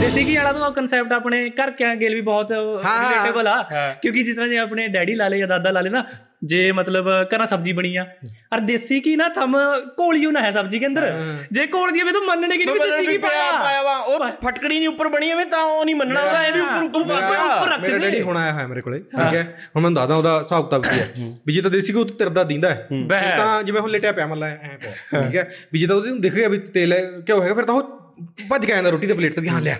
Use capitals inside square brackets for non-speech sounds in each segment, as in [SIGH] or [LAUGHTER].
ਦੇਸੀ ਘੀ ਵਾਲਾ ਤਾਂ ਕਨਸੈਪਟ ਆਪਣੇ ਘਰ ਕੇ ਗੇਲ ਵੀ ਬਹੁਤ ਰਿਲੇਟੇਬਲ ਆ। ਕਿਉਂਕਿ ਜਿਸ ਤਰ੍ਹਾਂ ਜੇ ਆਪਣੇ ਡੈਡੀ ਲਾਲੇ ਜਾਂ ਦਾਦਾ ਲਾਲੇ ਨਾ ਜੇ ਮਤਲਬ ਘਰਾਂ ਸਬਜ਼ੀ ਬਣੀ ਆ। ਅਰ ਦੇਸੀ ਕੀ ਨਾ ਥਮ ਕੋਲੀਓ ਨਾ ਹੈ ਸਬਜ਼ੀ ਦੇ ਅੰਦਰ। ਜੇ ਕੋਲ ਦੀ ਵੀ ਤਾਂ ਮੰਨਣੇ ਕਿ ਨਹੀਂ ਦੇਸੀ ਕੀ ਪਾਇਆ? ਵਾ? ਉਹ ਫਟਕੜੀ ਨਹੀਂ ਉੱਪਰ ਬਣੀ ਐਵੇਂ ਤਾਂ ਉਹ ਨਹੀਂ ਮੰਨਣਾ ਉਹਦਾ ਇਹ ਵੀ ਉੱਪਰ ਉੱਪਰ ਰੱਖ ਦੇ। ਮੇਰਾ ਡੈਡੀ ਹੁਣ ਆਇਆ ਹੋਇਆ ਮੇਰੇ ਕੋਲੇ। ਠੀਕ ਹੈ? ਹੁਣ ਮੈਂ ਦਾਦਾ ਉਹਦਾ ਹਿਸਾਬ ਕਿਤਾਬ ਕੀ ਹੈ। ਵੀ ਜੇ ਤਾਂ ਦੇਸੀ ਕੋ ਤਿਰਦਾ ਦਿੰਦਾ ਹੈ। ਤਾਂ ਜਿਵੇਂ ਹੁਣ ਲੇਟਿਆ ਪਿਆ ਮੱਲਾ ਐ ਪਿਆ। ਠੀਕ ਹੈ? ਵੀ ਜੇ ਤਾਂ ਉਹਦੇ ਨੂੰ ਦਿਖ ਗਿਆ ਵੀ ਤੇਲ ਹੈ ਕਿਉਂ ਹੈਗਾ ਫਿਰ ਤਾਂ ਉਹ ਭੱਜ ਕੇ ਆਉਂਦਾ ਰੋਟੀ ਦੇ ਪਲੇਟ ਤੇ ਵੀ ਹਾਂ ਲਿਆ।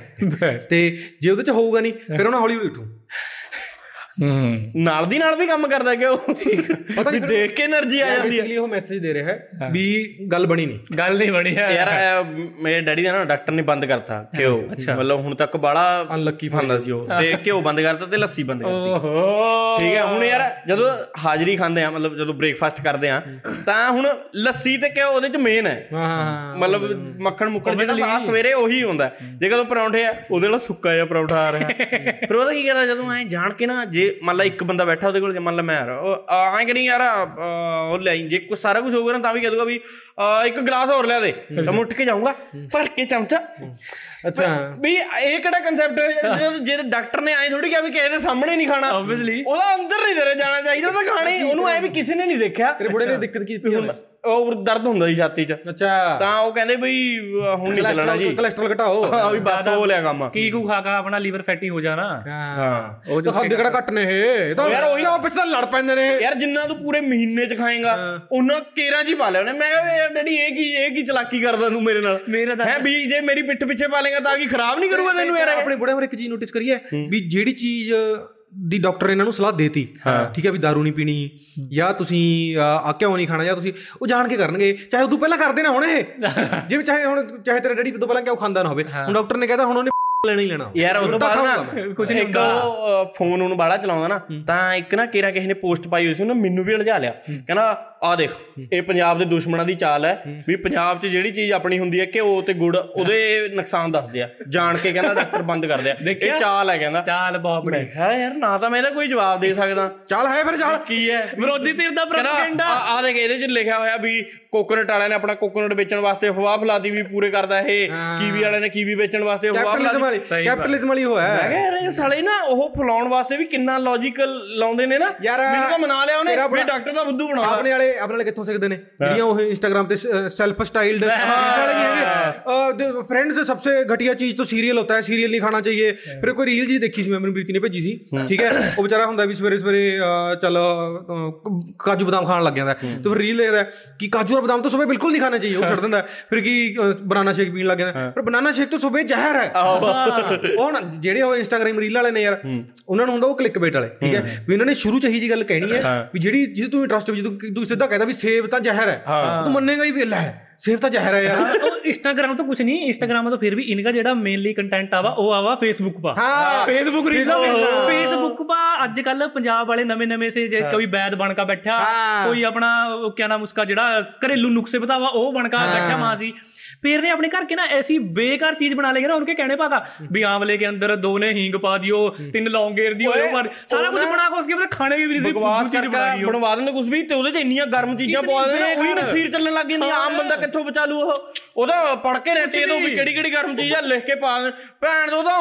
ਤੇ ਜੇ ਉਹਦੇ ਚ ਹੋਊਗਾ ਨਹੀਂ ਫਿਰ ਉਹਨਾਂ ਹੌਲੀ ਹੌਲੀ ਉਠੂ। ਹੂੰ। ਨਾਲ ਦੀ ਨਾਲ ਵੀ ਕੰਮ ਕਰਦਾ ਕਿ ਉਹ ਪਤਾ ਨਹੀਂ ਦੇਖ ਕੇ એનર્ਜੀ ਆ ਜਾਂਦੀ ਹੈ ਇਸ ਲਈ ਉਹ ਮੈਸੇਜ ਦੇ ਰਿਹਾ ਹੈ ਵੀ ਗੱਲ ਬਣੀ ਨਹੀਂ। ਗੱਲ ਨਹੀਂ ਬਣੀ ਹੈ। ਯਾਰ ਮੇਰੇ ਡੈਡੀ ਦਾ ਨਾ ਡਾਕਟਰ ਨੇ ਬੰਦ ਕਰਤਾ ਘਿਓ। ਮਤਲਬ ਹੁਣ ਤੱਕ ਬਾਲਾ ਅਨਲੱਕੀ ਫੰਦਾ ਸੀ ਉਹ। ਤੇ ਘਿਓ ਬੰਦ ਕਰਤਾ ਤੇ ਲੱਸੀ ਬੰਦ ਕਰਤੀ। ਓਹੋ। ਠੀਕ ਹੈ ਹੁਣ ਯਾਰ ਜਦੋਂ ਹਾਜ਼ਰੀ ਖਾਂਦੇ ਆ ਮਤਲਬ ਜਦੋਂ ਬ੍ਰੇਕਫਾਸਟ ਕਰਦੇ ਆ ਤਾਂ ਹੁਣ ਲੱਸੀ ਤੇ ਘਿਓ ਉਹਦੇ ਚ ਮੇਨ ਹੈ। ਹਾਂ ਮਤਲਬ ਮੱਖਣ ਮੁੱਕਣ ਜਿਹੜਾ ਸਾਹ ਸਵੇਰੇ ਉਹੀ ਹੁੰਦਾ। ਜੇ ਕਦੋਂ ਪਰੌਂਠੇ ਆ ਉਹਦੇ ਨਾਲ ਸੁੱਕਾ ਜਿਹਾ ਪਰੌਂਠਾ ਆ ਰਿਹਾ। [LAUGHS] ਫਿਰ ਉਹਦਾ ਕੀ ਕਰਦਾ ਜਦੋਂ ਐ ਜਾਣ ਕੇ ਨਾ ਜੇ ਮੰਨ ਲਾ ਇੱਕ ਬੰਦਾ ਬੈਠਾ ਉਹਦੇ ਕੋਲ ਜੇ ਮੰਨ ਲਾ ਮੈਂ ਉਹ ਐਂ ਕਰੀ ਯਾਰ ਉਹ ਲੈ। ਜੇ ਕੁਛ ਸਾਰਾ ਕੁਝ ਹੋਊਗਾ ਨਾ ਤਾਂ ਵੀ ਕਹਿ ਦੂਗਾ ਵੀ ਇੱਕ ਗਲਾਸ ਹੋਰ ਲਿਆ ਦੇ। ਤਾਂ ਮੈਂ ਉੱਠ ਕੇ ਜਾਊਂਗਾ ਭਰ ਕੇ ਚਮਚਾ। ਅੱਛਾ। ਵੀ ਇਹ ਕਿਹੜਾ ਕਨਸੈਪਟ ਹੈ? ਜੇ ਡਾਕਟਰ ਨੇ ਐ ਥੋੜੀ ਕਿਹਾ ਵੀ ਕਿਸੇ ਦੇ ਸਾਹਮਣੇ ਨਹੀਂ ਖਾਣਾ Obviously। ਉਹਦਾ ਅੰਦਰ ਨਹੀਂ ਤੇਰੇ ਜਾਣਾ ਚਾਹੀਦਾ ਤਾਂ ਖਾਣਾ ਉਹਨੂੰ ਐ ਵੀ ਕਿਸੇ ਨੇ ਨਹੀਂ ਦੇਖਿਆ। ਤੇਰੇ ਬੁੜੇ ਨੇ ਦਿੱਕਤ ਕੀ ਦਿੱਤੀ ਹੈ ਉਹ ਦਰਦ ਹੁੰਦਾ ਸੀ ਛਾਤੀ 'ਚ। ਅੱਛਾ। ਤਾਂ ਉਹ ਕਹਿੰਦੇ ਬਈ ਹੁਣ ਨਹੀਂ ਚੱਲਣਾ ਜੀ। ਕੋਲੇਸਟ੍ਰੋਲ ਘਟਾਓ। ਹਾਂ ਵੀ ਬਸ ਹੋ ਲਿਆ ਕੰਮ। ਕੀ ਕੂ ਖਾ ਖਾ ਆਪਣਾ ਲੀਵਰ ਫੈਟੀ ਹੋ ਜਾਣਾ। ਹਾਂ। ਉਹ ਖਾਦੇ ਕਿਹੜਾ ਘੱਟ ਨੇ ਇਹ? ਤਾਂ ਯਾਰ ਉਹੀ- ਆਪਸ ਵਿੱਚ ਲੜ ਪੈਂਦੇ ਨੇ। ਯਾਰ ਜਿੰਨਾ ਤੂੰ ਪੂਰੇ ਮਹੀਨੇ 'ਚ ਖਾਏਗਾ ਉਹਨਾਂ ਕੇਰਾਂ 'ਚ ਹੀ ਪਾ ਲਿਆ ਉਹਨੇ। ਮੈਂ ਕਿਹਾ ਯਾਰ ਡੈਡੀ ਇਹ ਕੀ ਇਹ ਕੀ ਚਲਾਕੀ ਕਰਦਾ ਤੂੰ ਮੇਰੇ ਨਾਲ? ਮੇਰਾ ਤਾਂ- ਹੈ ਵੀ ਜੇ ਮੇਰੀ ਪਿੱਠ ਪਿੱਛੇ ਪਾ ਲੇਗਾ ਤਾਂ ਕੀ ਖਰਾਬ ਨਹੀਂ ਕਰੂਗਾ ਤੈਨੂੰ ਯਾਰ? ਆਪਣੇ ਬੁੜੇ ਹੋਰ ਇੱਕ ਚੀਜ਼ ਨੋਟਿਸ ਕਰੀਏ ਵੀ ਜਿਹੜੀ ਚੀਜ਼ ਦੀ ਡਾਕਟਰ ਇਹਨਾਂ ਨੂੰ ਸਲਾਹ ਦੇਤੀ। ਠੀਕ ਹੈ ਵੀ दारू ਨਹੀਂ ਪੀਣੀ ਜਾਂ ਤੁਸੀਂ ਆ ਕਿਉਂ ਨਹੀਂ ਖਾਣਾ ਜਾਂ ਤੁਸੀਂ ਉਹ ਜਾਣ ਕੇ ਕਰਨਗੇ। ਚਾਹੇ ਉਦੋਂ ਪਹਿਲਾਂ ਕਰਦੇ ਨਾ ਹੁਣ ਇਹ। [LAUGHS] ਜਿਵੇਂ ਚਾਹੇ ਹੁਣ ਚਾਹੇ ਤੇਰਾ ਡੈਡੀ ਤੋਂ ਪਹਿਲਾਂ ਕਿਉਂ ਖਾਂਦਾ ਨਾ ਹੋਵੇ। ਹੁਣ ਡਾਕਟਰ ਨੇ ਕਹਿਤਾ ਹੁਣ ਉਹਨੇ [LAUGHS] ਲੈਣਾ ਹੀ ਲੈਣਾ। ਯਾਰ ਉਹ ਤੋਂ ਬਾਅਦ। ਨਾ ਕੁਝ ਨਹੀਂ ਉਹ ਫੋਨ ਉਹਨੂੰ ਬਾਲਾ ਚਲਾਉਂਦਾ ਨਾ। ਤਾਂ ਇੱਕ ਨਾ ਕੇਰਾ ਕਿਸੇ ਨੇ ਪੋਸਟ ਪਾਈ ਹੋਈ ਸੀ ਉਹਨੇ ਮੈਨੂੰ ਵੀ ਉਲਝਾ ਲਿਆ। ਕਹਿੰਦਾ ਆ ਦੇਖ ਇਹ ਪੰਜਾਬ ਦੇ ਦੁਸ਼ਮਣਾਂ ਦੀ ਚਾਲ ਹੈ ਵੀ ਪੰਜਾਬ 'ਚ ਜਿਹੜੀ ਚੀਜ਼ ਆਪਣੀ ਹੁੰਦੀ ਹੈ ਘਿਓ ਤੇ ਗੁੜ ਉਹਦੇ ਨੁਕਸਾਨ ਦੱਸਦੇ ਆ। ਜਾਣ ਕੇ ਕਹਿੰਦਾ ਡਾਕਟਰ ਬੰਦ ਕਰਦੇ ਆ ਇਹ ਚਾਲ ਹੈ ਕਹਿੰਦਾ। ਚਾਲ ਬਹੁਤ ਬੜੀ। ਹੈ ਯਾਰ ਨਾ ਤਾਂ ਮੈਂ ਇਹਦਾ ਕੋਈ ਜਵਾਬ ਦੇ ਸਕਦਾ। ਚੱਲ ਹੈ ਫਿਰ ਚੱਲ। ਕੀ ਹੈ? ਵਿਰੋਧੀ ਧਿਰ ਦਾ ਪ੍ਰੋਪਗੈਂਡਾ ਆ ਦੇਖ ਇਹਦੇ 'ਚ ਲਿਖਿਆ ਹੋਇਆ ਵੀ ਕੋਕੋਨਟ ਵਾਲਿਆਂ ਨੇ ਆਪਣਾ ਕੋਕੋਨਟ ਵੇਚਣ ਵਾਸਤੇ ਅਫਵਾਹ ਫੈਲਾਤੀ ਵੀ ਪੂਰੇ ਕਰਦਾ ਇਹ। ਕੀਵੀ ਵਾਲਿਆਂ ਨੇ ਕੀਵੀ ਵੇਚਣ ਵਾਸਤੇ ਵਾਲੀ ਸਹੀ ਕੈਪੀਟਲਿਜ਼ਮ ਵਾਲੀ ਹੋਇਆ ਮੈਂ ਕਿਹਾ ਯਾਰ ਇਹ ਸਾਲੇ ਨਾ ਉਹ ਫਲਾਉਣ ਵਾਸਤੇ ਵੀ ਕਿੰਨਾ ਲੌਜੀਕਲ ਲਾਉਂਦੇ ਨੇ ਨਾ। ਯਾਰ, ਮੈਨੂੰ ਤਾਂ ਮਨਾ ਲਿਆ ਉਹਨੇ ਵੀ ਡਾਕਟਰ ਦਾ ਬੁੱਧੂ ਬਣਾਉਂਦਾ। ਆਪਣੇ ਵਾਲੇ ਆਪਣੇ ਵਾਲੇ ਕਿੱਥੋਂ ਸਿੱਖਦੇ ਨੇ? ਜਿਹੜੀਆਂ ਉਹ ਇੰਸਟਾਗ੍ਰam ਤੇ ਸੈਲਫ ਸਟਾਈਲਡ ਵਾਲੇ ਨਹੀਂ ਹੈਗੇ फ्रेंड्स सबसे घटिया चीज तो सीरियल होता है सीरियल नहीं खाना चाहिए ਫਿਰ ਕੋਈ ਰੀਲ ਜੀ ਦੇਖੀ ਸੀ ਮੈਂ ਮੈਨੂੰ ਪ੍ਰੀਤੀ ਨੇ ਭੇਜੀ ਸੀ। ਠੀਕ ਹੈ? ਉਹ ਵਿਚਾਰਾ ਹੁੰਦਾ ਵੀ ਸਵੇਰੇ ਸਵੇਰੇ ਚੱਲ ਕਾਜੂ ਬਦਾਮ ਖਾਣ ਲੱਗ ਜਾਂਦਾ ਤੇ ਫਿਰ ਰੀਲ ਦੇਖਦਾ ਕਿ ਕਾਜੂ ਔਰ ਬਦਾਮ ਤਾਂ ਸਵੇਰੇ ਬਿਲਕੁਲ ਨਹੀਂ ਖਾਣਾ ਚਾਹੀਏ ਉਹ ਛੱਡ ਦਿੰਦਾ ਫਿਰ ਕੀ ਬਨਾਨਾ ਸ਼ੇਕ ਪੀਣ ਲੱਗ ਜਾਂਦਾ ਪਰ ਬਨਾਨਾ ਸ਼ੇਕ ਤਾਂ ਸਵੇਰੇ ਜ਼ਹਿਰ ਹੈ। ਹੁਣ ਜਿਹੜੇ ਉਹ ਇੰਸਟਾਗ੍ਰam ਰੀਲ ਵਾਲੇ ਨੇ ਯਾਰ ਉਹਨਾਂ ਨੂੰ ਹੁੰਦਾ ਉਹ ਕਲਿੱਕ ਬੇਟ ਵਾਲੇ ਠੀਕ ਹੈ? ਵੀ ਉਹਨਾਂ ਨੇ ਸ਼ੁਰੂ ਚ ਇਹੀ ਜੀ ਗੱਲ ਕਹਿਣੀ ਹੈ ਵੀ ਜਿਹੜੀ ਜਿਹਦੇ ਤੂੰ ਇੰਟਰਸਟ ਹੋ ਜਦੋਂ ਤੂੰ ਸਿੱਧਾ ਕਹਿੰਦਾ ਵੀ ਸੇਬ ਤਾਂ ਜ਼ਹਿਰ ਹੈ ਤੂੰ ਮੰਨੇਗਾ ਹੀ ਵੀ ਲੈ। ਸਿਰਫ ਤਾਂ ਜ਼ਹਿਰ ਆ ਯਾਰ। ਉਹ ਇੰਸਟਾਗ੍ਰam ਤੋਂ ਕੁਝ ਨਹੀਂ ਇੰਸਟਾਗ੍ਰam ਤੋਂ ਫਿਰ ਵੀ ਇਨਕਾ ਜਿਹੜਾ ਮੇਨਲੀ ਕੰਟੈਂਟ ਆਵਾ ਉਹ ਆਵਾ ਫੇਸਬੁੱਕ ਪਾ। ਹਾਂ ਫੇਸਬੁੱਕ ਰੀਲ ਫੇਸਬੁੱਕ ਪਾ ਅੱਜ ਕੱਲ ਪੰਜਾਬ ਵਾਲੇ ਨਵੇਂ ਨਵੇਂ ਸੇ ਜੇ ਕੋਈ ਬੈਦ ਬਣ ਕੇ ਬੈਠਾ ਕੋਈ ਆਪਣਾ ਕਿਆ ਨਾਮ ਉਸਕਾ ਜਿਹੜਾ ਘਰੇਲੂ ਨੁਕਸੇ ਬਤਾਵਾ ਉਹ ਬਣ ਕੇ ਬੈਠਾ ਮਾਸੀ। ਫਿਰ ਨੇ ਆਪਣੇ ਘਰ ਕੇ ਨਾ ਐਸੀ ਬੇਕਾਰ ਚੀਜ਼ ਬਣਾ ਲਈ ਨਾ ਉਹਨਕੇ ਕਹਿਣੇ ਪਾਤਾ ਵੀ ਆਂਵਲੇ ਕੇ ਅੰਦਰ ਦੋ ਨੇ ਹੀਂਗ ਪਾ ਦਿਓ ਤਿੰਨ ਲੌਂਗੇਰ ਦੀ ਹੋਏ ਪਰ ਸਾਰਾ ਕੁਝ ਬਣਾ ਕੇ ਉਸਕੇ ਬਾਅਦ ਖਾਣੇ ਵੀ ਵੀ ਬਕਵਾਸ ਕਰਕੇ ਬਣਵਾ ਦਿੰਦੇ ਕੁਝ ਵੀ ਤੇ ਉਹਦੇ ਚ ਇੰਨੀਆਂ ਗਰਮ ਚੀਜ਼ਾਂ ਪਾ ਦਿੰਦੇ ਨੇ ਉਹੀ ਨਕਸੀਰ ਚੱਲਣ ਲੱਗ ਜਾਂਦੀ ਆਮ ਬੰਦਾ ਕਿੱਥੋਂ ਬਚਾ ਲੂ ਉਹ? ਉਹਦਾ ਪੜ ਕੇ ਰੈਟੇ ਤੋਂ ਵੀ ਕਿਹੜੀ ਕਿਹੜੀ ਗਰਮ ਚੀਜ਼ ਆ ਲਿਖ ਕੇ ਪਾ। ਭੈਣ ਤੋਂ ਤਾਂ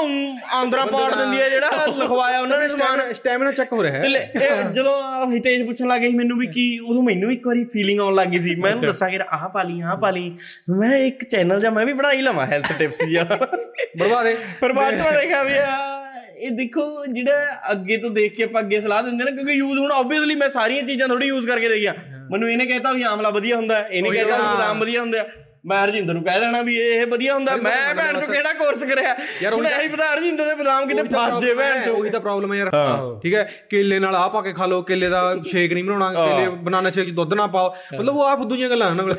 ਆਂਦਰਾ ਪਾੜ ਦਿੰਦੀ ਹੈ ਜਿਹੜਾ ਲਿਖਵਾਇਆ ਉਹਨਾਂ ਨੇ ਸਮਾਨ। ਸਟੈਮਿਨਾ ਚੈੱਕ ਹੋ ਰਿਹਾ ਹੈ। ਜਦੋਂ ਹਿਤੇਸ਼ ਪੁੱਛਣ ਲੱਗ ਗਈ ਮੈਨੂੰ ਵੀ ਕੀ ਉਦੋਂ ਮੈਨੂੰ ਇੱਕ ਵਾਰੀ ਫੀਲਿੰਗ ਆਉਣ ਲੱਗ ਗਈ ਸੀ। ਮੈਂ ਉਹਨੂੰ ਦੱਸਾਂ ਕਿ ਆਹ ਪਾ ਲਈ ਆਹ ਪਾ ਲਈ। ਮੈਂ ਇੱਕ ਚੈਨਲ ਜਾਂ ਮੈਂ ਵੀ ਬਣਾ ਹੀ ਲਵਾਂ ਹੈਲਥ ਟਿਪਸ ਜਾਂ ਬੜਵਾ ਦੇ। ਪਰ ਬਾਅਦ ਚ ਮੈਂ ਦੇਖਿਆ ਵੀ ਆ, ਇਹ ਦੇਖੋ ਜਿਹੜਾ ਅੱਗੇ ਤੋਂ ਦੇਖ ਕੇ ਆਪਾਂ ਅੱਗੇ ਸਲਾਹ ਦਿੰਦੇ ਨੇ ਕਿਉਂਕਿ ਯੂਜ਼ ਹੁਣ ਆਬਵੀਅਸਲੀ ਮੈਂ ਸਾਰੀਆਂ ਚੀਜ਼ਾਂ ਥੋੜੀ ਯੂਜ਼ ਕਰਕੇ ਦੇਖੀਆਂ। ਮੈਨੂੰ ਇਹਨੇ ਕਹਿਤਾ ਵੀ ਆਮਲਾ ਵਧੀਆ ਹੁੰਦਾ ਇਹਨੇ ਕਹਿਤਾ ਵੀ ਬਦਾਮ ਵਧੀਆ ਹੁੰਦਾ। ਮੈਂ ਹਰਜਿੰਦਰ ਨੂੰ ਕਹਿ ਦੇਣਾ ਵੀ ਇਹ ਵਧੀਆ ਹੁੰਦਾ ਮੈਂ ਭੈਣ ਤੋਂ ਕਿਹੜਾ ਕੋਰਸ ਕਰਿਆ? ਯਾਰ ਹੁਣ ਇਹ ਪਤਾ ਹਰਜਿੰਦਰ ਦੇ ਬਦਾਮ ਕਿਤੇ ਫਸ ਜੇ ਭੈਣ ਚੋ ਉਹੀ ਤਾਂ ਪ੍ਰੋਬਲਮ ਹੈ ਯਾਰ। ਠੀਕ ਹੈ ਕੇਲੇ ਨਾਲ ਆ ਪਾ ਕੇ ਖਾ ਲਓ ਕੇਲੇ ਦਾ [LAUGHS] ਸ਼ੇਕ ਨਹੀਂ ਬਣਾਉਣਾ ਕੇਲੇ ਬਨਾਨਾ ਸ਼ੇਕ ਚ ਦੁੱਧ ਨਾ ਪਾਓ। ਮਤਲਬ ਉਹ ਆ ਫੁੱਦੂ ਦੀਆਂ ਗੱਲਾਂ ਕੋਲ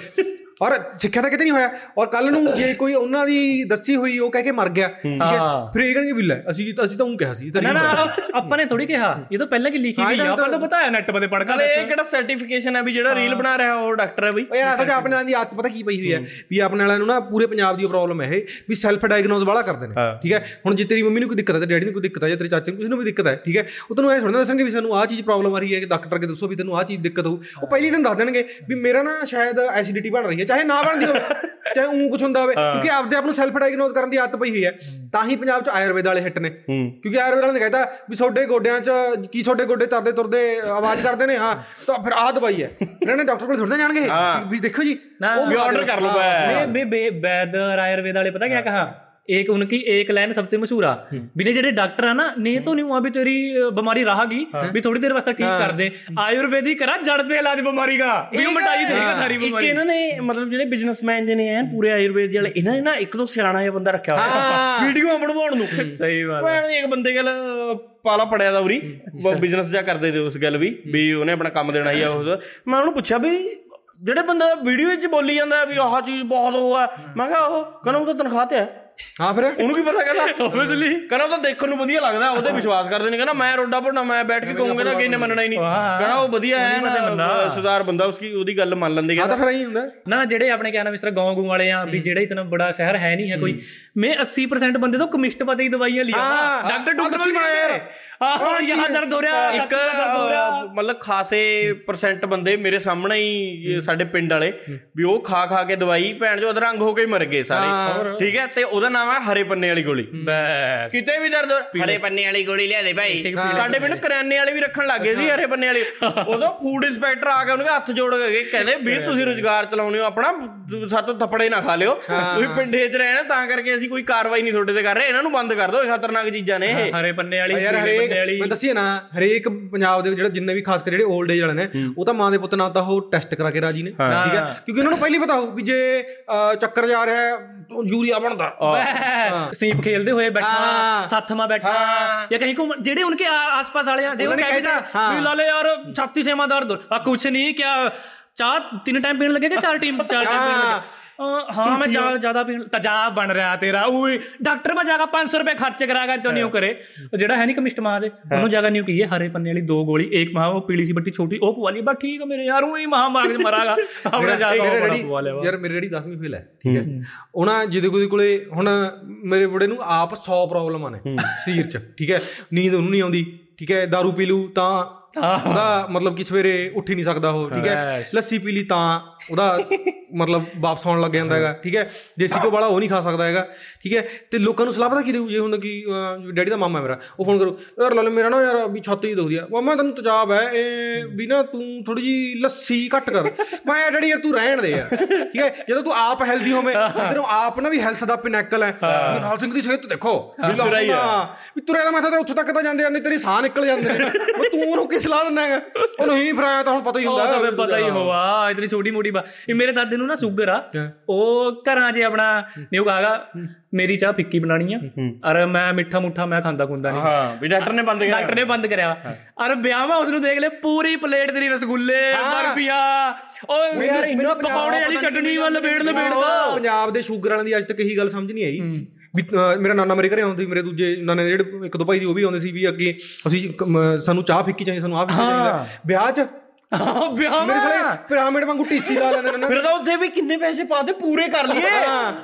ਔਰ ਸਿੱਖਿਆ ਤਾਂ ਕਿਤੇ ਨਹੀਂ ਹੋਇਆ। ਔਰ ਕੱਲ ਨੂੰ ਜੇ ਕੋਈ ਉਹਨਾਂ ਦੀ ਦੱਸੀ ਹੋਈ ਉਹ ਕਹਿ ਕੇ ਮਰ ਗਿਆ। ਠੀਕ ਹੈ? ਫਿਰ ਇਹ ਕਹਿਣਗੇ ਵੀ ਲੈ ਅਸੀਂ ਅਸੀਂ ਤਾਂ ਉਹ ਕਿਹਾ ਸੀ ना ਹੋਇਆ। ਆਪਾਂ ਨੇ ਥੋੜੀ ਕਿਹਾ। ਇਹ ਤਾਂ ਪਹਿਲਾਂ ਕੀ ਲਿਖੀ ਗਈ ਆ। ਆਪਾਂ ਤਾਂ ਬਤਾਇਆ ਨੈਟ 'ਤੇ ਪੜ੍ਹ ਨਾਲੇ ਕੇ ਇਹ ਕਿਹੜਾ ਸਰਟੀਫਿਕੇਸ਼ਨ ਹੈ ਵੀ ਜਿਹੜਾ ਰੀਲ ਬਣਾ ਰਿਹਾ ਉਹ ਡਾਕਟਰ ਹੈ ਬਈ। ਉਹ ਯਾਰ ਅਸਲ 'ਚ ਆਪਣੇ ਨਾਲ ਦੀ ਆਦਤ ਪਤਾ ਕੀ ਪਈ ਹੋਈ ਹੈ? ਵੀ ਆਪਣੇ ਵਾਲਿਆਂ ਨੂੰ ਨਾ ਪੂਰੇ ਪੰਜਾਬ ਦੀ ਪ੍ਰੋਬਲਮ ਹੈ ਇਹ ਵੀ ਸੈਲਫ ਡਾਇਗਨੋਸ ਵਾਲਾ ਕਰਦੇ ਨੇ। ਠੀਕ ਹੈ? ਹੁਣ ਜੇ ਤੇਰੀ ਮੰਮੀ ਨੂੰ ਕੋਈ ਦਿੱਕਤ ਹੈ ਤੇ ਡੈਡੀ ਨੂੰ ਕੋਈ ਦਿੱਕਤ ਹੈ ਜਾਂ ਤੇਰੇ ਚਾਚੇ ਨੂੰ ਕਿਸੇ ਨੂੰ ਵੀ ਦਿੱਕਤ ਹੈ ਠੀਕ ਹੈ? ਉਹ ਤੈਨੂੰ ਐ ਥੋੜਾ ਦੱਸਣਗੇ ਵੀ ਸਾਨੂੰ ਆਹ ਚੀਜ਼ ਪ੍ਰੋਬਲਮ ਆ ਰਹੀ ਹੈ ਕਿ ਡਾਕਟਰ ਕੇ ਦੱਸੋ ਵੀ ਤੈਨੂੰ ਆਹ ਚੀਜ਼ ਦਿੱਕਤ ਹੋਊ। ਉਹ ਪਹਿਲੀ ਦਿਨ ਦੱਸ ਦੇਣਗੇ ਵੀ ਮੇਰਾ ਨਾ ਸ਼ਾਇਦ ਐਸਿਡਿਟੀ ਬਣ ਰਹੀ ਹੈ ਚਾਹੇ ਨਾ ਬਣਦੀ ਹੋਵੇ [LAUGHS] ਚਾਹੇ ਉਂ ਕੁਝ ਹੁੰਦਾ ਹੋਵੇ ਕਿਉਂਕਿ ਆਪਦੇ ਆਪ ਨੂੰ ਸੈਲਫ ਡਾਇਗਨੋਸ ਕਰਨ ਦੀ ਆਦਤ ਪਈ ਹੋਈ ਹੈ। ਤਾਂ ਹੀ ਪੰਜਾਬ 'ਚ ਆਯੁਰਵੇਦ ਵਾਲੇ ਹਿੱਟ ਨੇ। ਕਿਉਂਕਿ ਆਯੁਰਵੇਦ ਵਾਲਿਆਂ ਨੇ ਕਹਿੰਦਾ ਵੀ ਤੁਹਾਡੇ ਗੋਡਿਆਂ 'ਚ ਕੀ ਤੁਹਾਡੇ ਗੋਡੇ ਤਰਦੇ ਤੁਰਦੇ ਆਵਾਜ਼ ਕਰਦੇ ਨੇ? ਹਾਂ ਤਾਂ ਫਿਰ ਆਹ ਦਵਾਈ ਹੈ। ਫਿਰ ਇਹਨੇ ਡਾਕਟਰ ਕੋਲ ਥੋੜਾ ਜਾਣਗੇ। ਵੀ ਦੇਖੋ ਜੀ ਉਹ ਵੀ ਆਰਡਰ ਕਰ ਲੂਗਾ ਮੈਂ ਬੈਦ ਆਯੁਰਵੇਦ ਵਾਲੇ ਪਤਾ ਕੀ ਕਹਾ? एक उनकी एक लाइन सबसे मशहूर आ भी ਜਿਹੜੇ ਡਾਕਟਰ ਆ ਨਾ ਨੇ ਤੋਂ ਨਹੀਂ ਹੁਆ ਵੀ ਤੇਰੀ ਅ, ਬਿਮਾਰੀ ਰਹਾਗੀ ਵੀ ਥੋੜੀ ਦੇਰ ਵਾਸਤੇ ਠੀਕ ਕਰ ਦੇ ਆਯੁਰਵੇਦੀ ਕਰਾ ਜੜ ਦੇ ਇਲਾਜ ਬਿਮਾਰੀ ਦਾ ਵੀ ਉਹ ਮਟਾਈ ਦੇਗਾ ਸਾਰੀ ਇੱਕ ਬਿਮਾਰੀ ਇਹਨਾਂ ਨੇ ਮਤਲਬ ਜਿਹੜੇ ਬਿਜ਼ਨਸਮੈਨ ਜਿਹੇ ਨੇ ਐਨ ਪੂਰੇ ਆਯੁਰਵੇਦ ਵਾਲੇ ਇਹਨਾਂ ਨੇ ਨਾ ਇੱਕ ਦੋ ਸਿਆਣਾ ਜਿਹਾ ਬੰਦਾ ਰੱਖਿਆ ਹੋਇਆ ਵੀਡੀਓ ਬਣਵਾਉਣ ਨੂੰ ਸਹੀ ਬਾਤ ਮੈਂ ਇੱਕ ਬੰਦੇ ਗੱਲ ਪਾਲਾ ਪੜਿਆ ਦਾ ਉਰੀ ਬਿਜ਼ਨਸ ਜਾਂ ਕਰਦੇ ਤੇ ਉਸ ਗੱਲ ਵੀ ਵੀ ਉਹਨੇ ਆਪਣਾ ਕੰਮ ਦੇਣਾ ਹੀ ਆ ਉਸ ਮੈਂ ਉਹਨੂੰ ਪੁੱਛਿਆ ਵੀ ਜਿਹੜੇ ਬੰਦਾ ਵੀਡੀਓ ਵਿੱਚ ਬੋਲੀ ਜਾਂਦਾ ਵੀ ਆਹ ਚੀਜ਼ ਬਹੁਤ ਉਹ ਆ ਮੈਂ ਕਿਹਾ ਉਹ ਕਹਿੰਦਾ ਉਹ ਤਾਂ ਤਨਖਾਹ ਤੇ ਆ ਹਾਂ ਫਿਰ? ਉਹਨੂੰ ਕੀ ਪਤਾ ਕਹਿੰਦਾ? ਓਬਵੀਅਸਲੀ ਕਹਿੰਦਾ ਉਹ ਤਾਂ ਦੇਖਣ ਨੂੰ ਵਧੀਆ ਲੱਗਦਾ ਉਹਦੇ ਵਿਸ਼ਵਾਸ ਕਰਦੇ ਨੇ। ਕਹਿੰਦਾ ਮੈਂ ਰੋਡਾ ਪੜਨਾ ਮੈਂ ਬੈਠ ਕੇ ਕਹੂੰਗਾ ਨਾ ਕਿ ਇਹਨੇ ਮੰਨਣਾ ਹੀ ਨਹੀਂ। ਕਹਿੰਦਾ ਉਹ ਵਧੀਆ ਹੈ ਨਾ ਸਰਦਾਰ ਬੰਦਾ ਉਸकी ਉਹਦੀ ਗੱਲ ਮੰਨ ਲੈਂਦੇ ਆ ਕਹਿੰਦਾ। ਤਾਂ ਫਿਰ ਐਂ ਹੁੰਦਾ। ਨਾ ਜਿਹੜੇ ਆਪਣੇ ਕਿਆ ਨਾਮ ਇਸ ਤਰ੍ਹਾਂ ਗਾਉਂ ਗੂ ਵਾਲੇ ਆ ਵੀ ਜਿਹੜਾ ਇਤਨਾ ਬੜਾ ਸ਼ਹਿਰ ਹੈ ਨਹੀਂ ਹੈ ਕੋਈ ਮੈਂ 80% ਬੰਦੇ ਤੋਂ ਕਮਿਸ਼ਟ ਪਤੇ ਹੀ ਦਵਾਈਆਂ ਲਿਆ। ਡਾਕਟਰ ਡਾਕਟਰ ਬਣਾਇਆ ਯਾਰ। ਆਹ ਯਹਾਂ ਦਰਦ ਹੋ ਰਿਹਾ ਇੱਕ ਮਤਲਬ ਖਾਸੇ ਪਰਸੈਂਟ ਬੰਦੇ ਮੇਰੇ ਸਾਹਮਣੇ ਹੀ ਸਾਡੇ ਪਿੰਡ ਵਾਲੇ ਵੀ ਉਹ ਖਾ ਖਾ ਕੇ ਦਵਾਈ ਭੈਣ ਜੋ ਅਧਰੰਗ ਹੋ ਕੇ ਮਰ ਗਏ ਸਾਰੇ। ਠੀਕ ਹੈ? ਤੇ ਉਹਦਾ ਨਾਮ ਹੈ ਹਰੇ ਪੰਨੇ ਵਾਲੀ ਗੋਲੀ। ਬਸ। ਕਿਤੇ ਵੀ ਦਰਦ ਹਰੇ ਪੰਨੇ ਵਾਲੀ ਗੋਲੀ ਲਿਆ ਦੇ ਭਾਈ ਸਾਡੇ ਪਿੰਡ ਕਰਿਆਨੇ ਵਾਲੇ ਵੀ ਰੱਖਣ ਲੱਗੇ ਸੀ ਹਰੇ ਪੰਨੇ ਵਾਲੀ। ਉਦੋਂ ਫੂਡ ਇੰਸਪੈਕਟਰ ਆ ਕੇ ਉਹਨੂੰ ਹੱਥ ਜੋੜ ਕੇ ਕਹਿੰਦੇ ਵੀਰ ਤੁਸੀਂ ਰੋਜ਼ਗਾਰ ਚਲਾਉਣੇ ਹੋ ਆਪਣਾ ਸਾਤੋਂ ਥੱਪੜੇ ਨਾ ਖਾ ਲਿਓ। ਤੁਸੀਂ ਪਿੰਡੇ 'ਚ ਰਹਿਣਾ ਤਾਂ ਕਰਕੇ ਅਸੀਂ ਕੋਈ ਕਾਰਵਾਈ ਨਹੀਂ ਤੁਹਾਡੇ ਤੇ ਕਰ ਰਹੇ। ਇਹਨਾਂ ਨੂੰ ਬੰਦ ਕਰ ਦਿਓ ਇਹ ਖਤਰਨਾਕ ਚੀਜ਼ਾਂ ਨੇ ਇਹ। ਹਰੇ ਪੰਨੇ ਵਾਲੀ ਯਾਰ ਹਰੇਕ ਪੰਨੇ ਵਾਲੀ। ਮੈਂ ਦੱਸੀਏ ਨਾ ਹਰੇਕ ਪੰਜਾਬ ਦੇ ਜਿਹੜਾ ਜਿੰਨੇ ਵੀ ਖਾਸ ਕਰ ਜਿਹੜੇ 올ਡ ਏਜ ਵਾਲੇ ਨੇ ਉਹ ਤਾਂ ਮਾਂ ਦੇ ਪੁੱਤ ਨਾਲ ਤਾਂ ਉਹ ਟੈਸਟ ਕਰਾ ਕੇ ਰਾਜੀ ਨੇ ਠੀਕ ਹੈ? ਕਿਉਂਕਿ ਉਹਨਾਂ ਨੂੰ ਪਹਿਲੀ ਪਤਾ ਹੋ ਵੀ ਜੇ ਚੱਕਰ ਜਾ ਰਿਹਾ ਹੈ ਯੂਰੀਆ ਬਣਦਾ। ਸੀਪ ਖੇਲਦੇ ਹੋਏ ਬੈਠਾ ਸਾਥਮਾ ਬੈਠਾ ਜਾਂ ਕਹੀਂ ਕੋ ਜਿਹੜੇ ਉਨਕੇ ਆਸ-ਪਾਸ ਵਾਲੇ ਆ ਜੇ ਉਹ ਕਹਿੰਦਾ ਵੀ ਲਾਲੇ ਯਾਰ ਛਾਤੀ ਸੇਮਾ ਦਰਦ। ਆ ਕੁਛ ਨਹੀਂ ਕਿਆ ਚਾਹ ਤਿੰਨ ਟਾਈਮ ਪੀਣ ਲੱਗੇਗਾ ਚਾਰ ਟੀਮ ਚਾਰ ਟਾਈਮ ਪੀਣ ਲੱਗੇਗਾ टाइम चार टाइम पीने हाँ। लगे अ, हाँ मैं ज्यादा ज्यादा पीन तजाब बन रहा तेरा ओए डॉक्टर में जाकर 500 रुपए खर्च कराएगा तो नहीं वो करे ਜਿਹੜਾ ਹੈ ਨਹੀਂ ਕਮਿਸਟ ਮਾਂ ਦੇ ਉਹਨੂੰ ਜਗ੍ਹਾ ਨਹੀਂ ਕੀ ਹੈ ਹਰੇ ਪੰਨੇ ਵਾਲੀ ਦੋ ਗੋਲੀ ਇੱਕ ਮਾਂ ਉਹ ਪੀਲੀ ਸੀ ਬੱਟੀ ਛੋਟੀ ਉਹ ਪਵਾ ਲਈ ਬਸ ਠੀਕ ਹੈ ਮੇਰੇ ਯਾਰ ਉਹ ਹੀ ਮਾਂ ਮਾਰ ਕੇ ਮਰਾਗਾ ਆਪਣੇ ਜਾ ਕੇ ਮੇਰੇ ਉਹ ਬੜਾ ਡੈਡੀ ਪਵਾ ਲਿਆ ਯਾਰ ਮੇਰੇ ਡੈਡੀ 10ਵੀਂ ਫੇਲ ਹੈ ਠੀਕ ਹੈ ਉਹਨਾਂ ਜਿਹਦੇ ਕੋਲ ਕੋਲੇ ਹੁਣ ਮੇਰੇ ਬੁੜੇ ਨੂੰ ਆਪ 100 ਪ੍ਰੋਬਲਮਾਂ ਨੇ ਸਰੀਰ 'ਚ ਠੀਕ ਹੈ ਨੀਂਦ ਉਹਨੂੰ ਨਹੀਂ ਆਉਂਦੀ ਠੀਕ ਹੈ दारू ਪੀ ਲੂ ਤਾਂ ਉਹਦਾ ਮਤਲਬ ਕਿ ਸਵੇਰੇ ਉੱਠ ਹੀ ਨਹੀਂ ਸਕਦਾ ਉਹ ਠੀਕ ਹੈ? ਲੱਸੀ ਪੀ ਲਈ ਤਾਂ ਉਹਦਾ ਮਤਲਬ ਵਾਪਸ ਆਉਣ ਲੱਗ ਜਾਂਦਾ ਹੈਗਾ ਠੀਕ ਹੈ? ਦੇਸੀ ਘਿਓ ਵਾਲਾ ਉਹ ਨਹੀਂ ਖਾ ਸਕਦਾ ਹੈਗਾ ਠੀਕ ਹੈ? ਤੇ ਲੋਕਾਂ ਨੂੰ ਸਲਾਹ ਪਤਾ ਕੀ ਦੇਊ? ਜੇ ਹੁੰਦਾ ਕਿ ਡੈਡੀ ਦਾ ਮਾਮਾ ਹੈ ਮੇਰਾ ਉਹ ਫੋਨ ਕਰੂ ਯਾਰ ਲਾਲੇ ਮੇਰਾ ਨਾ ਯਾਰ ਵੀ ਛਾਤੀ ਦੁਖਦੀ ਆ। ਮਾਮਾ ਤੈਨੂੰ ਤੇਜ਼ਾਬ ਹੈ ਇਹ ਵੀ ਨਾ ਤੂੰ ਥੋੜੀ ਜੀ ਲੱਸੀ ਘੱਟ ਕਰ। ਮੈਂ ਡੈਡੀ ਯਾਰ ਤੂੰ ਰਹਿਣ ਦੇ ਯਾਰ ਠੀਕ ਹੈ? ਜਦੋਂ ਤੂੰ ਆਪ ਹੈਲਦੀ ਹੋਵੇਂ ਤੈਨੂੰ ਆਪ ਨਾ ਵੀ ਹੈਲਥ ਦਾ ਪਿਨੈਕਲ ਹੈ। ਲਾਲ ਸਿੰਘ ਦੀ ਸਿਹਤ ਦੇਖੋ ਵੀ ਹਾਂ, ਤੁਰਿਆ ਦਾ ਮੈਂ ਤਾਂ ਉੱਥੇ ਤੱਕ ਤਾਂ ਜਾਂਦੇ ਜਾਂਦੇ ਤੇਰੀ ਸਾਹ ਨਿਕਲ ਜਾਂਦੇ ਨੇ [LAUGHS] ਤੂੰ ਉਹਨੂੰ ਕੀ ਸਲਾਹ ਦਿੰਦਾ ਹੈਗਾ। ਉਹ ਨਹੀਂ ਫਿਰ ਆਇਆ ਤਾਂ ਹੁਣ ਪਤਾ ਹੀ ਉਹ ਹੁੰਦਾ ਤਾਂ ਫਿਰ ਪਤਾ ਹੀ ਹੋਆ ਇਤਨੀ ਛੋਟੀ ਮੋਟੀ ਬਾ ਇਹ ਮੇਰੇ ਦਾਦੇ ਨੂੰ ਨਾ ਸ਼ੂਗਰ ਆ ਉਹ ਘਰਾਂ 'ਚ ਆਪਣਾ ਨਿਉ ਕਹਾਗਾ ਮੇਰੀ ਚਾਹ ਫਿੱਕੀ ਬਣਾਣੀ ਆ। ਅਰ ਮੈਂ ਮਿੱਠਾ ਮੁੱਠਾ ਮੈਂ ਖਾਂਦਾ ਖੁੰਦਾ ਨਹੀਂ ਹਾਂ ਵੀ ਡਾਕਟਰ ਨੇ ਬੰਦ ਡਾਕਟਰ ਨੇ ਬੰਦ ਕਰਿਆ। ਅਰ ਵਿਆਹ ਉਸ ਨੂੰ ਦੇਖ ਲੈ ਪੂਰੀ ਪਲੇਟ ਤੇਰੀ ਰਸਗੁੱਲੇ ਬਰਫੀਆਂ ਓ ਯਾਰ ਇੰਨਾ ਪਕੌੜੇ ਵਾਲੀ ਚਟਨੀ ਵੱਲ ਲਪੇੜ ਲਪੇੜਦਾ ਪੰਜਾਬ ਦੇ ਸ਼ੂਗਰ ਵਾਲਿਆਂ ਦੀ ਅੱਜ ਤੱਕ ਇਹੀ ਗੱਲ ਸਮਝ ਨਹੀਂ ਆਈ। ਵੀ ਮੇਰਾ ਨਾਨਾ ਮੇਰੇ ਘਰੇ ਆਉਂਦੇ ਮੇਰੇ ਦੂਜੇ ਨਾਨੇ ਜਿਹੜੇ ਇੱਕ ਦੋ ਭਾਈ ਦੀ ਉਹ ਵੀ ਆਉਂਦੇ ਸੀ ਵੀ ਅੱਗੇ ਅਸੀਂ ਸਾਨੂੰ ਚਾਹ ਫਿੱਕੀ ਚਾਹੀਦੀ ਸਾਨੂੰ ਆਹ ਫਿੱਕੀ ਚਾਹੀਦਾ ਵਿਆਹ 'ਚ ਹਾਂ ਵਿਆਹ ਮੇਰੇ ਸਾਲੇ ਪਿਰਾਮਿਡ ਵਾਂਗੂ ਟੀਸੀ ਲਾ ਲੈਂਦੇ ਨੇ ਫਿਰ ਤਾਂ ਉੱਥੇ ਵੀ ਕਿੰਨੇ ਪੈਸੇ ਪਾਤੇ ਪੂਰੇ ਕਰ ਲਈਏ।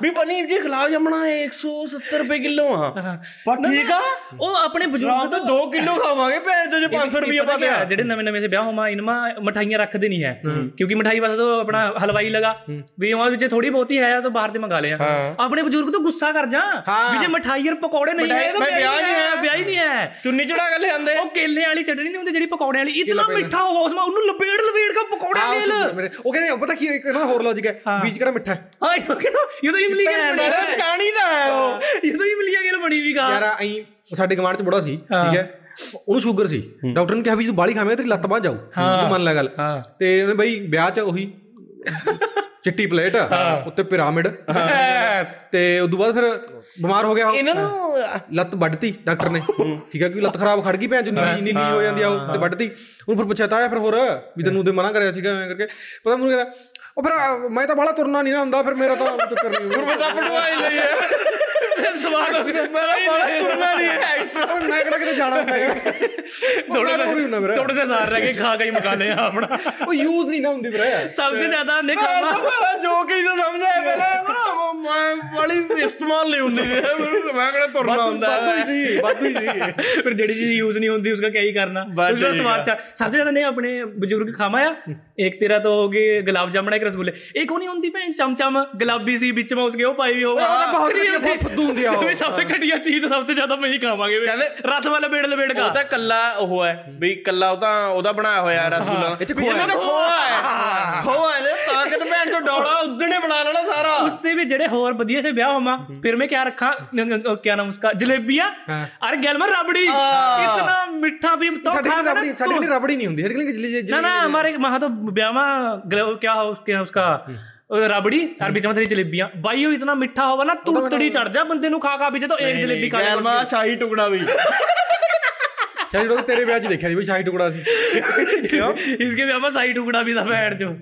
ਵੀ ਪਨੀਰ ਜੀ ਖਲਾਬ ਜਮਣਾ 170 ਰੁਪਏ ਕਿਲੋ ਆ। ਪਰ ਠੀਕ ਆ ਉਹ ਆਪਣੇ ਬਜ਼ੁਰਗ ਤੋਂ 2 ਕਿਲੋ ਖਾਵਾਂਗੇ ਭੈਣ ਤੇ ਜੇ 500 ਰੁਪਏ ਪਾਤੇ ਆ। ਜਿਹੜੇ ਨਵੇਂ ਨਵੇਂ ਸੇ ਵਿਆਹ ਹੋਮਾ ਇਨਮਾ ਮਠਾਈਆਂ ਰੱਖਦੇ ਨਹੀਂ ਹੈ। ਕਿਉਂਕਿ ਮਠਾਈ ਬਸ ਤੋਂ ਆਪਣਾ ਹਲਵਾਈ ਲਗਾ। ਵੀ ਉਹ ਵਿੱਚ ਥੋੜੀ ਬਹੁਤੀ ਹੈ ਤਾਂ ਬਾਹਰ ਤੇ ਮੰਗਾ ਲਿਆ। ਆਪਣੇ ਬਜ਼ੁਰਗ ਤੋਂ ਗੁੱਸਾ ਕਰ ਜਾ। ਵੀ ਜੇ ਮਠਾਈਰ ਪਕੌੜੇ ਨਹੀਂ ਹੈ ਤਾਂ ਵਿਆਹ ਨਹੀਂ ਹੈ ਵਿਆਹ ਹੀ ਨਹੀਂ ਹੈ। ਚੁੰਨੀ ਚੜਾ ਕੇ ਲੈ ਆਂਦੇ ਉਹ ਕੇਲੇ ਵਾਲੀ ਚਟਣੀ ਨਹੀਂ ਹੁੰਦੀ ਜਿਹੜੀ ਪਕੌੜੇ ਵਾਲੀ। ਇਤਨਾ ਮਿੱਠਾ ਹੋਵਾ ਉਸ ਮਾ ਉਹਨੂੰ ਲਪੇੜ ਲਪੇੜ ਕੇ ਪਕੌੜੇ ਆਹ ਲੈ ਉਹ ਲੈ। ਮੇਰੇ ਉਹ ਕਹਿੰਦੇ ਪਤਾ ਕੀ ਇੱਕ ਇਹਨਾਂ ਦਾ ਹੋਰ ਲੌਜੀਕ ਹੈ ਬੀਜ ਕਿਹੜਾ ਮਿੱਠਾ ਹੈ? ਹਾਂ ਇਹ ਕਹਿੰਦਾ ਇਹ ਤਾਂ ਇਮਲੀ ਕੇ ਚਾਣੀ ਦਾ ਹੈ ਉਹ। ਇਹ ਤਾਂ ਇਮਲੀ ਕੇ ਬਣੀ ਵੀ ਖਾ ਯਾਰ ਅਹੀਂ ਸਾਡੇ ਗਵਾਂਢ ਚ ਬੜਾ ਸੀ ਠੀਕ ਹੈ? ਉਹਨੂੰ ਸ਼ੂਗਰ ਸੀ। ਡਾਕਟਰ ਨੇ ਕਿਹਾ ਵੀ ਤੂੰ ਬਾਲੀ ਖਾਵੇਂਗਾ ਤੇਰੀ ਲੱਤ ਬਾਹ ਜਾਊ। ਤੂੰ ਮੰਨ ਲੈ ਗੱਲ। ਤੇ ਉਹਨੇ ਬਈ ਵਿਆਹ ਚ ਉਹੀ ਚਿੱਟੀ ਪਲੇਟ ਉੱਤੇ ਪਿਰਾਮਿਡ। ਤੇ ਉਸ ਤੋਂ ਬਾਅਦ ਫਿਰ ਬਿਮਾਰ ਹੋ ਗਿਆ ਉਹ। ਇਹਨਾਂ ਨੂੰ ਲੱਤ ਵੱਢਤੀ ਡਾਕਟਰ ਨੇ। ਠੀਕ ਹੈ ਕਿ ਲੱਤ ਖਰਾਬ ਖੜ ਗਈ ਭੈਣ ਚ ਨੀਲੀ ਨੀਲੀ ਹੋ ਜਾਂਦੀ ਆ ਉਹ ਤੇ ਵੱਢਤੀ। ਉਹਨੂੰ ਫਿਰ ਪੁੱਛਿਆ ਤਾਂ ਫਿਰ ਹੋਰ ਵੀ ਤੈਨੂੰ ਉਹਦੇ ਮਨਾ ਕਰਿਆ ਸੀਗਾ ਐਂ ਕਰਕੇ। ਪਤਾ ਮੈਨੂੰ ਕਹਿੰਦਾ ਉਹ ਫਿਰ ਮੈਂ ਤਾਂ ਬਾਹਲਾ ਤੁਰਨਾ ਨਹੀਂ ਨਾ ਹੁੰਦਾ ਫਿਰ ਮੇਰਾ ਤਾਂ ਚੱਕਰ ਨਹੀਂ [LAUGHS] ਮੈਂ ਤਾਂ ਪੜਵਾਈ ਲਈ ਹੈ। ਸਵਾਦ ਹੋ ਗਿਆ ਮੇਰਾ ਬੜਾ ਤੁਰਨਾ ਨਹੀਂ ਹੈ। ਉਹ ਮੈਂ ਕਿਹੜਾ ਕਿਤੇ ਜਾਣਾ ਹੁੰਦਾ ਹੈਗਾ ਥੋੜੇ ਥੋੜਾ ਹੀ ਹੁੰਦਾ ਵੀਰੇ ਥੋੜੇ ਸੇ ਸਾਰ ਰਹਿ ਕੇ ਖਾ ਕੇ ਹੀ ਮਕਾਨੇ ਆਪਣਾ। ਉਹ ਯੂਜ਼ ਨਹੀਂ ਨਾ ਹੁੰਦੀ ਵੀਰੇ। ਸਭ ਤੋਂ ਜ਼ਿਆਦਾ ਨੇ ਮੈਂ ਖਾਣਾ ਤਾਂ ਮੇਰਾ ਜੋ ਤਾਂ ਸਮਝਾਇਆ ਪਹਿਲਾਂ ਮੈਂ ਵਾਲੀ ਇਸਤੇਮਾਲ ਨਹੀਂ ਹੁੰਦੀ। ਮੈਂ ਕਿਹੜਾ ਤੁਰਨਾ ਹੁੰਦਾ। ਬਾਦੂ ਜੀ ਬਾਦੂ ਜੀ। ਫਿਰ ਜਿਹੜੀ ਚੀਜ਼ ਯੂਜ਼ ਨਹੀਂ ਹੁੰਦੀ ਉਸਕਾ ਕਿਆ ਹੀ ਕਰਨਾ? ਉਸਦਾ ਸਵਾਦ ਚਾ ਸਭ ਤੋਂ ਨੇ ਆਪਣੇ ਬਜ਼ੁਰਗ ਖਾਮਾਇਆ ਇੱਕ ਤੇਰਾ ਤਾਂ ਹੋ ਗਈ ਗੁਲਾਬ ਜਾਮਣਾ ਇੱਕ ਰਸਗੁੱਲੇ। ਇੱਕ ਉਹ ਨਹੀਂ ਹੁੰਦੀ ਭੈਣ ਚਮਚਮ ਗੁਲਾਬੀ ਸੀ ਵਿੱਚ ਮੈਂ ਉਸਕੇ ਉਹ ਪਾਈ ਵੀ ਹੋ ਉਹ ਬਹੁਤ ਬਹੁਤ ਫੱਦੂ ਹੁੰਦੀ ਆ ਉਹ। ਸਭ ਤੋਂ ਘਟੀਆ ਚੀਜ਼ ਸਭ ਤੋਂ ਜ਼ਿਆਦਾ ਮੈਂ ਹੀ ਖਾਵਾਂਗੇ। ਕਹਿੰਦੇ ਰਸ ਵਾਲਾ ਬੇੜ ਲਬੇੜ ਕਾ ਉਹ ਤਾਂ ਕੱਲਾ ਉਹ ਹੈ ਵੀ ਕੱਲਾ ਉਹ ਤਾਂ ਉਹਦਾ ਬਣਾਇਆ ਹੋਇਆ ਰਸਗੁੱਲਾ। ਇੱਥੇ ਖੋਆ ਹੈ। ਖੋਆ ਹੈ। ਤਾਂ ਕਿ ਭੈਣ ਤੋਂ ਡੋਲਾ ਉਦਣੇ ਬਣਾ ਲੈਣਾ ਸਾਰਾ। ਉਸ ਤੇ ਵੀ ਜਿਹੜੇ ਹੋਰ ਵਧੀਆ ਸੇ ਵਿਆਹ ਹੋਮਾ फिर मैं क्या रखा क्या नाम उसका जलेबिया अरे गैलमर रबड़ी इतना मीठा भी तो खाना ना रबड़ी नहीं होती ना ना हमारे वहां तो ब्याह क्या हो उसके उसका ਰਬੜੀ ਔਰ ਵਿੱਚ ਮਤਰੀ ਜਲੇਬੀਆਂ। ਬਾਈ ਉਹ ਇਤਨਾ ਮਿੱਠਾ ਹੋਵਾ ਨਾ ਤੂਤੜੀ ਚੜ ਜਾ ਬੰਦੇ ਨੂੰ ਖਾ ਖਾ ਵੀ ਜੇ ਤਾਂ ਇੱਕ ਜਲੇਬੀ ਖਾ ਲੈ ਮਾ ਸ਼ਾਹੀ ਟੁਕੜਾ ਵੀ। [LAUGHS] ਸ਼ਾਹੀ ਟੁਕੜਾ ਤੇਰੇ ਵਿਆਹ 'ਚ ਦੇਖਿਆ ਸੀ ਵੀ ਸ਼ਾਹੀ ਟੁਕੜਾ ਸੀ। [LAUGHS] ਕਿਉਂ? ਇਸਕੇ ਵਿਆਹ ਮਾ ਸ਼ਾਹੀ ਟੁਕੜਾ ਵੀ ਦਾ ਭੈਣ ਚੋ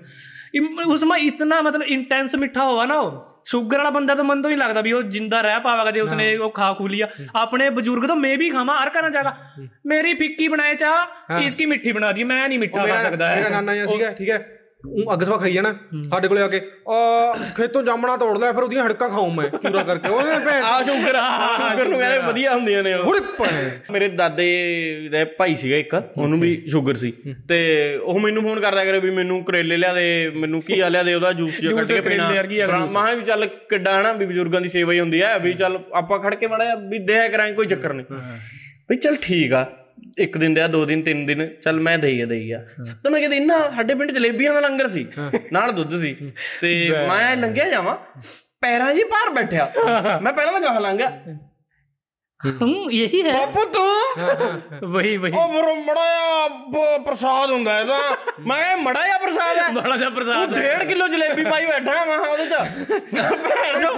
उसमें इतना मतलब इंटेंस मीठा हुआ ना वो शुगर वाला बंदा तो मन तो नहीं लगता भी वो जिंदा रह पावेगा जो उसने वो खा खू लिया अपने बुजुर्ग तो मैं भी खावा हर करना चाहगा मेरी फिक्की बनाए चाह इसकी मिठी बना दी मैं नहीं मिठा खा सकता है मेरा नाना यहां ठीक है ठीक है ਉਹ ਅੱਗ ਸਵਾ ਖਾਈ ਜਾਣਾ। ਸਾਡੇ ਕੋਲੇ ਆ ਕੇ ਆ ਖੇਤੋਂ ਜਾਮਣਾ ਤੋੜ ਲੈ ਫਿਰ ਉਹਦੀਆਂ ਹੜਕਾਂ ਖਾਉਂ ਮੈਂ ਚੂਰਾ ਕਰਕੇ। ਉਹਨੇ ਭੈਣ। ਆ ਸ਼ੂਗਰ ਸ਼ੂਗਰ ਨੂੰ ਕਹਿੰਦੇ ਵਧੀਆ ਹੁੰਦੀਆਂ ਨੇ ਉਹ। ਮੇਰੇ ਦਾਦੇ ਦਾ ਭਾਈ ਸੀਗਾ ਇੱਕ ਉਹਨੂੰ ਵੀ ਸ਼ੂਗਰ ਸੀ। ਤੇ ਉਹ ਮੈਨੂੰ ਫੋਨ ਕਰਦਾ ਕਰੇ ਵੀ ਮੈਨੂੰ ਕਰੇਲੇ ਲਿਆ ਦੇ ਮੈਨੂੰ ਘੀਆ ਲਿਆ ਦੇ ਉਹਦਾ ਜੂਸ ਜਿਹਾ ਕੱਢ ਕੇ ਪੀਣਾ ਕਰੇਲੇ ਵਰਗੀ ਆ ਮਾਂ ਵੀ ਚੱਲ ਕਿੱਡਾ ਹਨਾ ਵੀ ਬਜ਼ੁਰਗਾਂ ਦੀ ਸੇਵਾ ਹੀ ਹੁੰਦੀ ਹੈ ਵੀ ਚੱਲ ਆਪਾਂ ਖੜ ਕੇ ਮੜਾ ਵੀ ਦਿਆ ਕਰਾਂਗੇ ਕੋਈ ਚੱਕਰ ਨਹੀਂ। ਵੀ ਚੱਲ ਠੀਕ ਆ। ਇੱਕ ਦਿਨ ਦਿਆ ਦੋ ਦਿਨ ਤਿੰਨ ਦਿਨ ਚੱਲ ਮੈਂ ਦੇਈ ਆ ਦੇਈ ਆ। ਤਾਂ ਮੈਂ ਕਹਿੰਦਾ ਇੰਨਾ ਸਾਡੇ ਪਿੰਡ ਜਲੇਬੀਆਂ ਦਾ ਲੰਗਰ ਸੀ ਨਾਲ ਦੁੱਧ ਸੀ। ਤੇ ਮੈਂ ਲੰਘਿਆ ਜਾਵਾਂ ਪੈਰਾਂ ਜੀ ਭਾਰ ਬੈਠਿਆ। ਮੈਂ ਪਹਿਲਾਂ ਤਾਂ ਗਾਹ ਲੰਘਿਆ ਹੂੰ। ਇਹੀ ਹੈ। ਬਾਪੂ ਤੂੰ? ਵਹੀ ਵਹੀ। ਉਹ ਮਰ ਮੜਾਇਆ ਪ੍ਰਸਾਦ ਹੁੰਦਾ ਇਹਦਾ। ਮੈਂ ਮੜਾਇਆ ਪ੍ਰਸਾਦ ਹੈ। ਬੜਾ ਜਿਹਾ ਪ੍ਰਸਾਦ ਹੈ। 1.5 ਕਿਲੋ ਜਲੇਬੀ ਪਾਈ ਬੈਠਾ ਮੈਂ ਉਹਦੇ ਚ। ਭੈਣ ਜੋ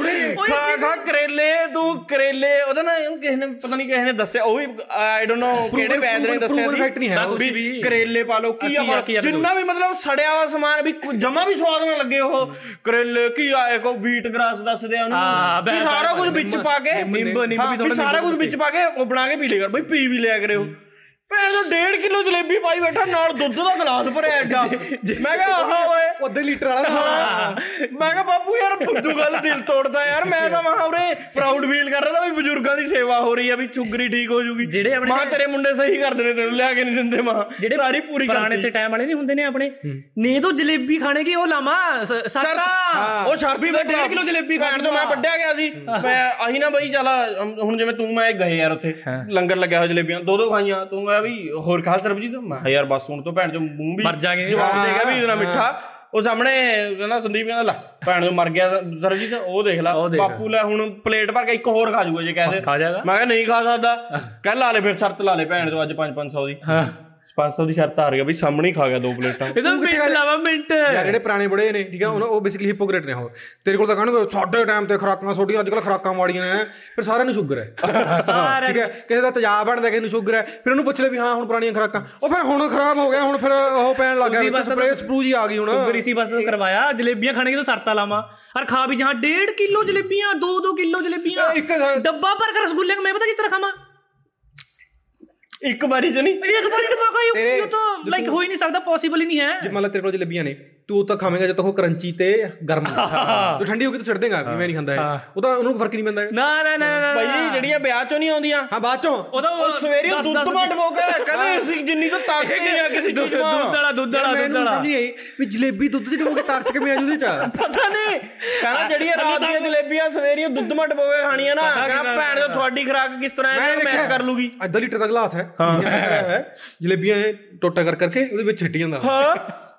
ਖਾ ਖਾ ਕਰੇਲੇ ਤੂੰ ਕਰੇਲੇ ਉਹਦਾ ਨਾ ਕਿਸੇ ਨੇ ਪਤਾ ਨਹੀਂ ਕਿਸੇ ਨੇ ਦੱਸਿਆ ਉਹ ਵੀ ਆਈ ਡੋਨਟ ਨੋ ਕਿਹੜੇ ਵੈਦਰ ਨੇ ਦੱਸਿਆ ਸੀ। ਕਰੇਲੇ ਪਾ ਲਓ ਕੀ ਆ ਜਿੰਨਾ ਵੀ ਮਤਲਬ ਸੜਿਆ ਹੋਇਆ ਸਮਾਨ ਵੀ ਜਮਾ ਵੀ ਸਵਾਦ ਨਾ ਲੱਗੇ ਉਹ। ਕਰੇਲੇ ਕੀ ਆ ਕੋ ਵੀਟ ਗ੍ਰਾਸ ਦੱਸਦੇ ਆ ਉਹਨੂੰ। ਸਾਰਾ ਕੁਝ ਵਿੱਚ ਪਾ ਕੇ। ਨਿੰਬ ਨਿੰਬ ਵੀ ਥੋੜਾ ਸਾਰਾ ਕੁਝ ਵਿੱਚ ਪਾ ਕੇ ਉਹ ਬਣਾ ਕੇ ਪੀ ਲਿਆ ਕਰ। ਬਈ ਪੀ ਵੀ ਲਿਆ ਕਰੇ ਉਹ ਭੈਣ ਤੋਂ 1.5 ਕਿਲੋ ਜਲੇਬੀ ਪਾਈ ਬੈਠਾ ਨਾਲ ਦੁੱਧ ਦਾ ਗਲਾਸ ਭਰਿਆ ਐਡਾ। ਮੈਂ ਕਿਹਾ ਆਹਾ ਓਏ। ਅੱਧੇ ਲੀਟਰ ਵਾਲਾ ਹਾਂ। ਮੈਂ ਕਿਹਾ ਬਾਪੂ ਯਾਰ ਬੁੱਧੂ ਗੱਲ ਦਿਲ ਤੋੜਦਾ ਯਾਰ। ਮੈਂ ਤਾਂ ਮਹਾ ਉਰੇ ਪ੍ਰਾਊਡ ਫੀਲ ਕਰ ਰਿਹਾ ਤਾਂ ਵੀ ਬਜ਼ੁਰਗਾਂ ਦੀ ਸੇਵਾ ਹੋ ਰਹੀ ਆ ਵੀ ਚੁਗਰੀ ਠੀਕ ਹੋ ਜੂਗੀ। ਜਿਹੜੇ ਆਪਣੇ- ਮਾਂ ਤੇਰੇ ਮੁੰਡੇ ਸਹੀ ਕਰਦੇ ਨੇ ਤੈਨੂੰ ਲਿਆ ਕੇ ਨਹੀਂ ਦਿੰਦੇ ਮਾਂ ਜਿਹੜੇ ਸਾਰੀ ਪੂਰੀ ਪੁਰਾਣੇ ਕਰਦੀ ਸੇ ਟਾਈਮ ਵਾਲੇ ਨਹੀਂ ਹੁੰਦੇ ਨੇ ਆਪਣੇ? ਨੇ ਤਾਂ ਜਲੇਬੀ ਖਾਣੇ ਕੀ ਉਹ ਲਾਮਾ ਸਾਕਾ। ਉਹ ਸ਼ਰਤ ਵੀ ਮੈਂ ਡੇਢ ਕਿਲੋ ਜਲੇਬੀ ਖਾਣ ਤੋਂ ਮੈਂ ਵੱਡਿਆ ਗਿਆ ਸੀ। ਮੈਂ ਆਹੀ ਨਾ ਬਈ ਚੱਲ ਹੁਣ ਜਿਵੇਂ ਤੂੰ ਮੈਂ ਗਏ ਯਾਰ ਉੱਥੇ। ਲੰਗਰ ਲੱਗਿਆ ਹੋਇਆ ਜਲੇਬੀਆਂ। ਦੋ ਦੋ ਖਾਈਆਂ। ਤੂੰ ਮੈਂ ਵੀ ਹੋਰ ਖਾ ਸਰਬਜੀਤ ਮੈਂ ਯਾਰ ਬਸ ਹੁਣ ਤੋਂ ਭੈਣ ਚੋਂ ਮੂੰਹ ਵੀ ਮਰ ਜਾਗੇ। ਜਵਾਬ ਦੇ ਗਿਆ ਵੀ ਇਹਦਾ ਮਿੱਠਾ। ਉਹ ਸਾਹਮਣੇ ਕਹਿੰਦਾ ਸੰਦੀਪ ਕਹਿੰਦਾ ਲੈ ਭੈਣ ਤੋਂ ਮਰ ਗਿਆ ਸਰਬਜੀਤ ਉਹ ਦੇਖ ਲੈ। ਬਾਪੂ ਲੈ ਹੁਣ ਪਲੇਟ ਭਰ ਕੇ ਇੱਕ ਹੋਰ ਖਾ ਜੂਗਾ ਜੇ ਕਹਦੇ। ਮੈਂ ਕਿਹਾ ਨਹੀਂ ਖਾ ਸਕਦਾ। ਕਹਿ ਲਾ ਲੈ ਫਿਰ ਸ਼ਰਤ ਲਾ ਲੈ ਭੈਣ ਤੋਂ ਅੱਜ 5 500 ਦੀ। ਹਾਂ। 500 ਦੀ ਸ਼ਰਤ ਹਾਰ ਗਿਆ ਬਈ ਸਾਹਮਣੇ ਹੀ ਖਾ ਗਿਆ ਦੋ ਪਲੇਟਾਂ। ਇਹਦਾ ਮਿੰਟ ਲਾਵਾ ਮਿੰਟ। ਯਾਰ ਜਿਹੜੇ ਪੁਰਾਣੇ ਬੜੇ ਨੇ ਠੀਕ ਆ ਉਹ ਬੇਸਿਕਲੀ ਹਿਪੋਕ੍ਰੇਟ ਨੇ ਉਹ। ਤੇਰੇ ਕੋਲ ਤਾਂ ਕਹਣਗੇ ਸਾਡੇ ਟਾਈਮ ਤੇ ਖਰਾਕਾਂ ਛੋਟੀਆਂ ਅੱਜ ਕੱਲ ਖਰਾਕਾਂ ਮਾੜੀਆਂ ਨੇ ਫਿਰ ਸਾਰਿਆਂ ਨੂੰ [LAUGHS] ਸ਼ੂਗਰ ਹੈ ਠੀਕ ਹੈ ਕਿਸੇ ਦਾ ਤਜਾਬ ਬਣਦਾ ਕਿਸੇ ਨੂੰ ਸ਼ੂਗਰ ਹੈ ਫਿਰ ਉਹਨੂੰ ਪੁੱਛ ਲੈ ਵੀ ਹਾਂ ਹੁਣ ਪੁਰਾਣੀਆਂ ਖਰਾਕਾਂ। ਉਹ ਫਿਰ ਹੁਣ ਖਰਾਬ ਹੋ ਗਿਆ ਹੁਣ ਫਿਰ ਉਹ ਪੈਣ ਲੱਗ ਗਿਆ ਵਿੱਚ ਸਪਰੇਅ ਸਪਰੂ ਜੀ ਆ ਗਈ ਹੁਣ। ਸ਼ੂਗਰ ਇਸੀ ਬਸ ਕਰਵਾਇਆ। ਜਲੇਬੀਆਂ ਖਾਣੇ ਤੋਂ ਸਰਤਾ ਲਾਵਾਂ। ਔਰ ਖਾ ਵੀ ਜਹਾਂ 1.5 ਕਿਲੋ ਜਲੇਬੀਆਂ 2-2 ਕਿਲੋ ਜਲੇਬੀਆਂ। ਡੱਬਾ ਭਰ ਕੇ ਰਸਗੁੱਲੇ ਨੂੰ ਮੈਂ ਪਤਾ ਕਿਸ ਤਰ੍ਹਾਂ ਖਾਵਾਂ? ਇੱਕ ਵਾਰੀ ਚ ਨਹੀਂ। ਇੱਕ ਵਾਰੀ ਤਾਂ ਮੌਕਾ ਇਹ ਤਾਂ ਲਾਈਕ ਹੋ ਹੀ ਨਹੀਂ ਸਕਦਾ ਪੋਸੀਬਲ ਹੀ ਨਹੀਂ ਹੈ। ਜੇ ਮੰਨ ਲਾ ਤੇਰੇ ਕੋਲ ਜਲੇਬੀਆਂ ਨੇ। ਤੂੰ ਤਾਂ ਖਾਵੇਂਗਾ ਜਦ ਤੱਕ ਉਹ ਕਰੰਚੀ ਤੇ ਗਰਮ ਤੂੰ ਠੰਡੀ ਹੋ ਗਈ ਤਾਂ ਛੱਡ ਦੇਗਾ ਵੀ ਮੈਂ ਨਹੀਂ ਖਾਂਦਾ ਇਹ। ਉਹਦਾ ਉਹਨਾਂ ਨੂੰ ਫ਼ਰਕ ਨਹੀਂ ਪੈਂਦਾ ਨਾ ਨਾ ਨਾ ਭਾਈ ਜਿਹੜੀਆਂ ਵਿਆਹ ਚੋਂ ਨਹੀਂ ਆਉਂਦੀਆਂ। ਹਾਂ ਬਾਅਦ ਚੋਂ। ਉਹਦਾ ਸਵੇਰੇ ਦੁੱਧ ਮਾਂ ਡਬੋਗਾ ਕਹਿੰਦੇ ਅਸੀਂ ਜਿੰਨੀ ਤੋਂ ਤਾਕਤ ਨਹੀਂ ਆ ਕਿਸੇ ਦੁੱਧ ਵਾਲਾ ਦੁੱਧ ਵਾਲਾ ਦੁੱਧ ਵਾਲਾ ਸਮਝ ਨਹੀਂ ਆਈ ਵੀ ਜਲੇਬੀ ਦੁੱਧ ਚ ਡਬੋ ਕੇ ਤਾਕਤ ਕਿਵੇਂ ਆ ਜੂਦੇ ਚ? ਪਤਾ ਨਹੀਂ। ਕਹਿੰਦਾ ਜਿਹੜੀਆਂ ਰਾਤ ਦੀਆਂ ਜਲੇਬੀਆਂ ਸਵੇਰੇ ਦੁੱਧ ਮਾਂ ਡਬੋ ਕੇ ਖਾਣੀਆਂ ਨਾ। ਕਹਿੰਦਾ ਭੈਣ ਤੋਂ ਤੁਹਾਡੀ ਖਰਾਕ ਕਿਸ ਤਰ੍ਹਾਂ ਹੈ ਮੈਚ ਕਰ ਲੂਗੀ। ਅੱਧਾ ਲੀਟਰ ਦਾ ਗਲਾਸ ਹੈ। ਜਲੇਬੀਆਂ ਟੋਟਾ ਕਰ ਕਰਕੇ ਉਹਦੇ ਵਿੱਚ ਛੱਟੀ ਜਾਂਦਾ। ਹਾਂ।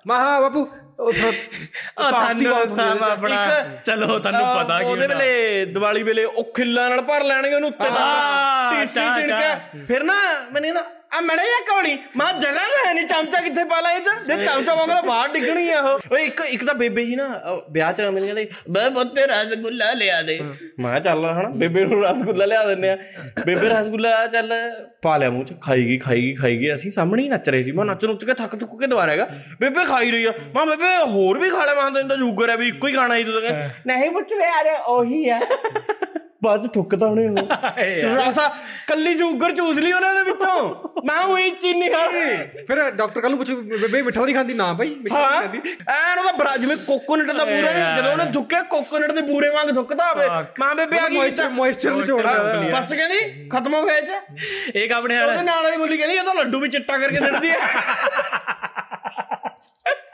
ਮਾਹਾ ਬਾਪੂ ਉਹ ਤੁਹਾਨੂੰ ਸਾਮ ਆਪਣਾ ਚਲੋ ਤੁਹਾਨੂੰ ਪਤਾ ਕੀ ਉਹਦੇ ਵੇਲੇ ਦੀਵਾਲੀ ਵੇਲੇ ਉਹ ਖਿੱਲਾਂ ਨਾਲ ਭਰ ਲੈਣਗੇ ਉਹਨੂੰ ਉੱਤੇ ਟੀਸੀ ਚਾਹ, ਚਿਣ ਚਾਹ। ਕੇ ਫਿਰ ਨਾ ਮੈਨੇ ਨਾ ਆ ਮੜੇ ਜਾਂ ਕੌਣੀ ਮਾਂ ਜਗ੍ਹਾ ਹੈ ਨਹੀਂ ਚਮਚਾ ਕਿੱਥੇ ਪਾ ਲਾ ਇਹ ਚ? ਜੇ ਚਮਚਾ ਮੰਗਦਾ ਬਾਹਰ ਡਿੱਗਣੀ ਆ ਉਹ। ਓਏ ਇੱਕ ਇੱਕ ਤਾਂ ਬੇਬੇ ਜੀ ਨਾ ਵਿਆਹ ਚ ਮੈਨੂੰ ਕਹਿੰਦੇ ਬੇ ਪੁੱਤੇ ਰਸਗੁੱਲਾ ਲਿਆ ਦੇ। ਮੈਂ ਚੱਲ ਹਨਾ ਬੇਬੇ ਨੂੰ ਰਸਗੁੱਲਾ ਲਿਆ ਦਿੰਦੇ ਆ। ਬੇਬੇ ਰਸਗੁੱਲਾ ਚੱਲ ਪਾ ਲਿਆ ਮੂੰਹ ਚ ਖਾਈ ਗਈ ਖਾਈ ਗਈ ਖਾਈ ਗਈ। ਅਸੀਂ ਸਾਹਮਣੇ ਹੀ ਨੱਚ ਰਹੇ ਸੀ। ਮੈਂ ਨੱਚ ਨੁੱਚ ਕੇ ਥੱਕ ਥੁੱਕ ਕੇ ਦੁਬਾਰਾ ਹੈਗਾ। ਬੇਬੇ ਖਾਈ ਰਹੀ ਆ। ਮੈਂ ਬੇਬੇ ਹੋਰ ਵੀ ਖਾ ਲੈ। ਮੈਂ ਤੈਨੂੰ ਤਾਂ ਸ਼ੂਗਰ ਹੈ ਵੀ ਇੱਕੋ ਹੀ ਖਾਣਾ ਹੀ ਤੂੰ ਤਾਂ ਕਹਿੰਦਾ, ਨਹੀਂ ਪੁੱਤ ਵੇ ਅਰੇ ਉਹੀ ਆ। ਬਾਅਦ ਚ ਥੁੱਕਦਾ ਉਹਨੇ ਉਹ। [LAUGHS] ਥੋੜਾ ਸਾ ਕੱਲੀ ਸ਼ੂਗਰ ਚੂਸ ਲਈ ਉਹਨਾਂ ਦੇ ਵਿੱਚੋਂ। ਮੈਂ ਉਹੀ ਚੀਨੀ ਖਾ ਗਈ ਫਿਰ ਡਾਕਟਰ ਕੱਲ ਨੂੰ ਪੁੱਛ ਬੇਬੇ ਮਿੱਠਾ ਤਾਂ ਨਹੀਂ ਖਾਂਦੀ? ਨਾ ਭਾਈ ਮਿੱਠਾ ਨਹੀਂ ਖਾਂਦੀ। ਐਨ ਉਹਦਾ ਬਰਾ ਜਿਵੇਂ ਕੋਕੋਨਟ ਦਾ ਬੂਰਾ ਨੀ ਜਦੋਂ ਉਹਨੇ ਥੁੱਕਿਆ ਕੋਕੋਨਟ ਦੇ ਬੂਰੇ ਵਾਂਗ ਥੁੱਕਦਾ ਹੋਵੇ। ਮਾਂ ਬੇਬੇ ਆ ਗਈ ਮੋਇਸਚਰ ਮੋਇਸਚਰ ਨਿਚੋੜਦਾ ਬਸ ਕਹਿੰਦੀ ਖਤਮ ਹੋ ਗਿਆ ਇਹ ਚ। ਇੱਕ ਆਪਣੇ ਉਹਦੇ ਵਾਲਾ। ਨਾਲ ਵਾਲੀ ਬੋਲੀ ਕਹਿੰਦੀ ਇਹ ਤਾਂ ਲੱਡੂ ਵੀ ਚਿੱਟਾ ਕਰਕੇ ਸਿੱਟਦੀ ਹੈ। [LAUGHS]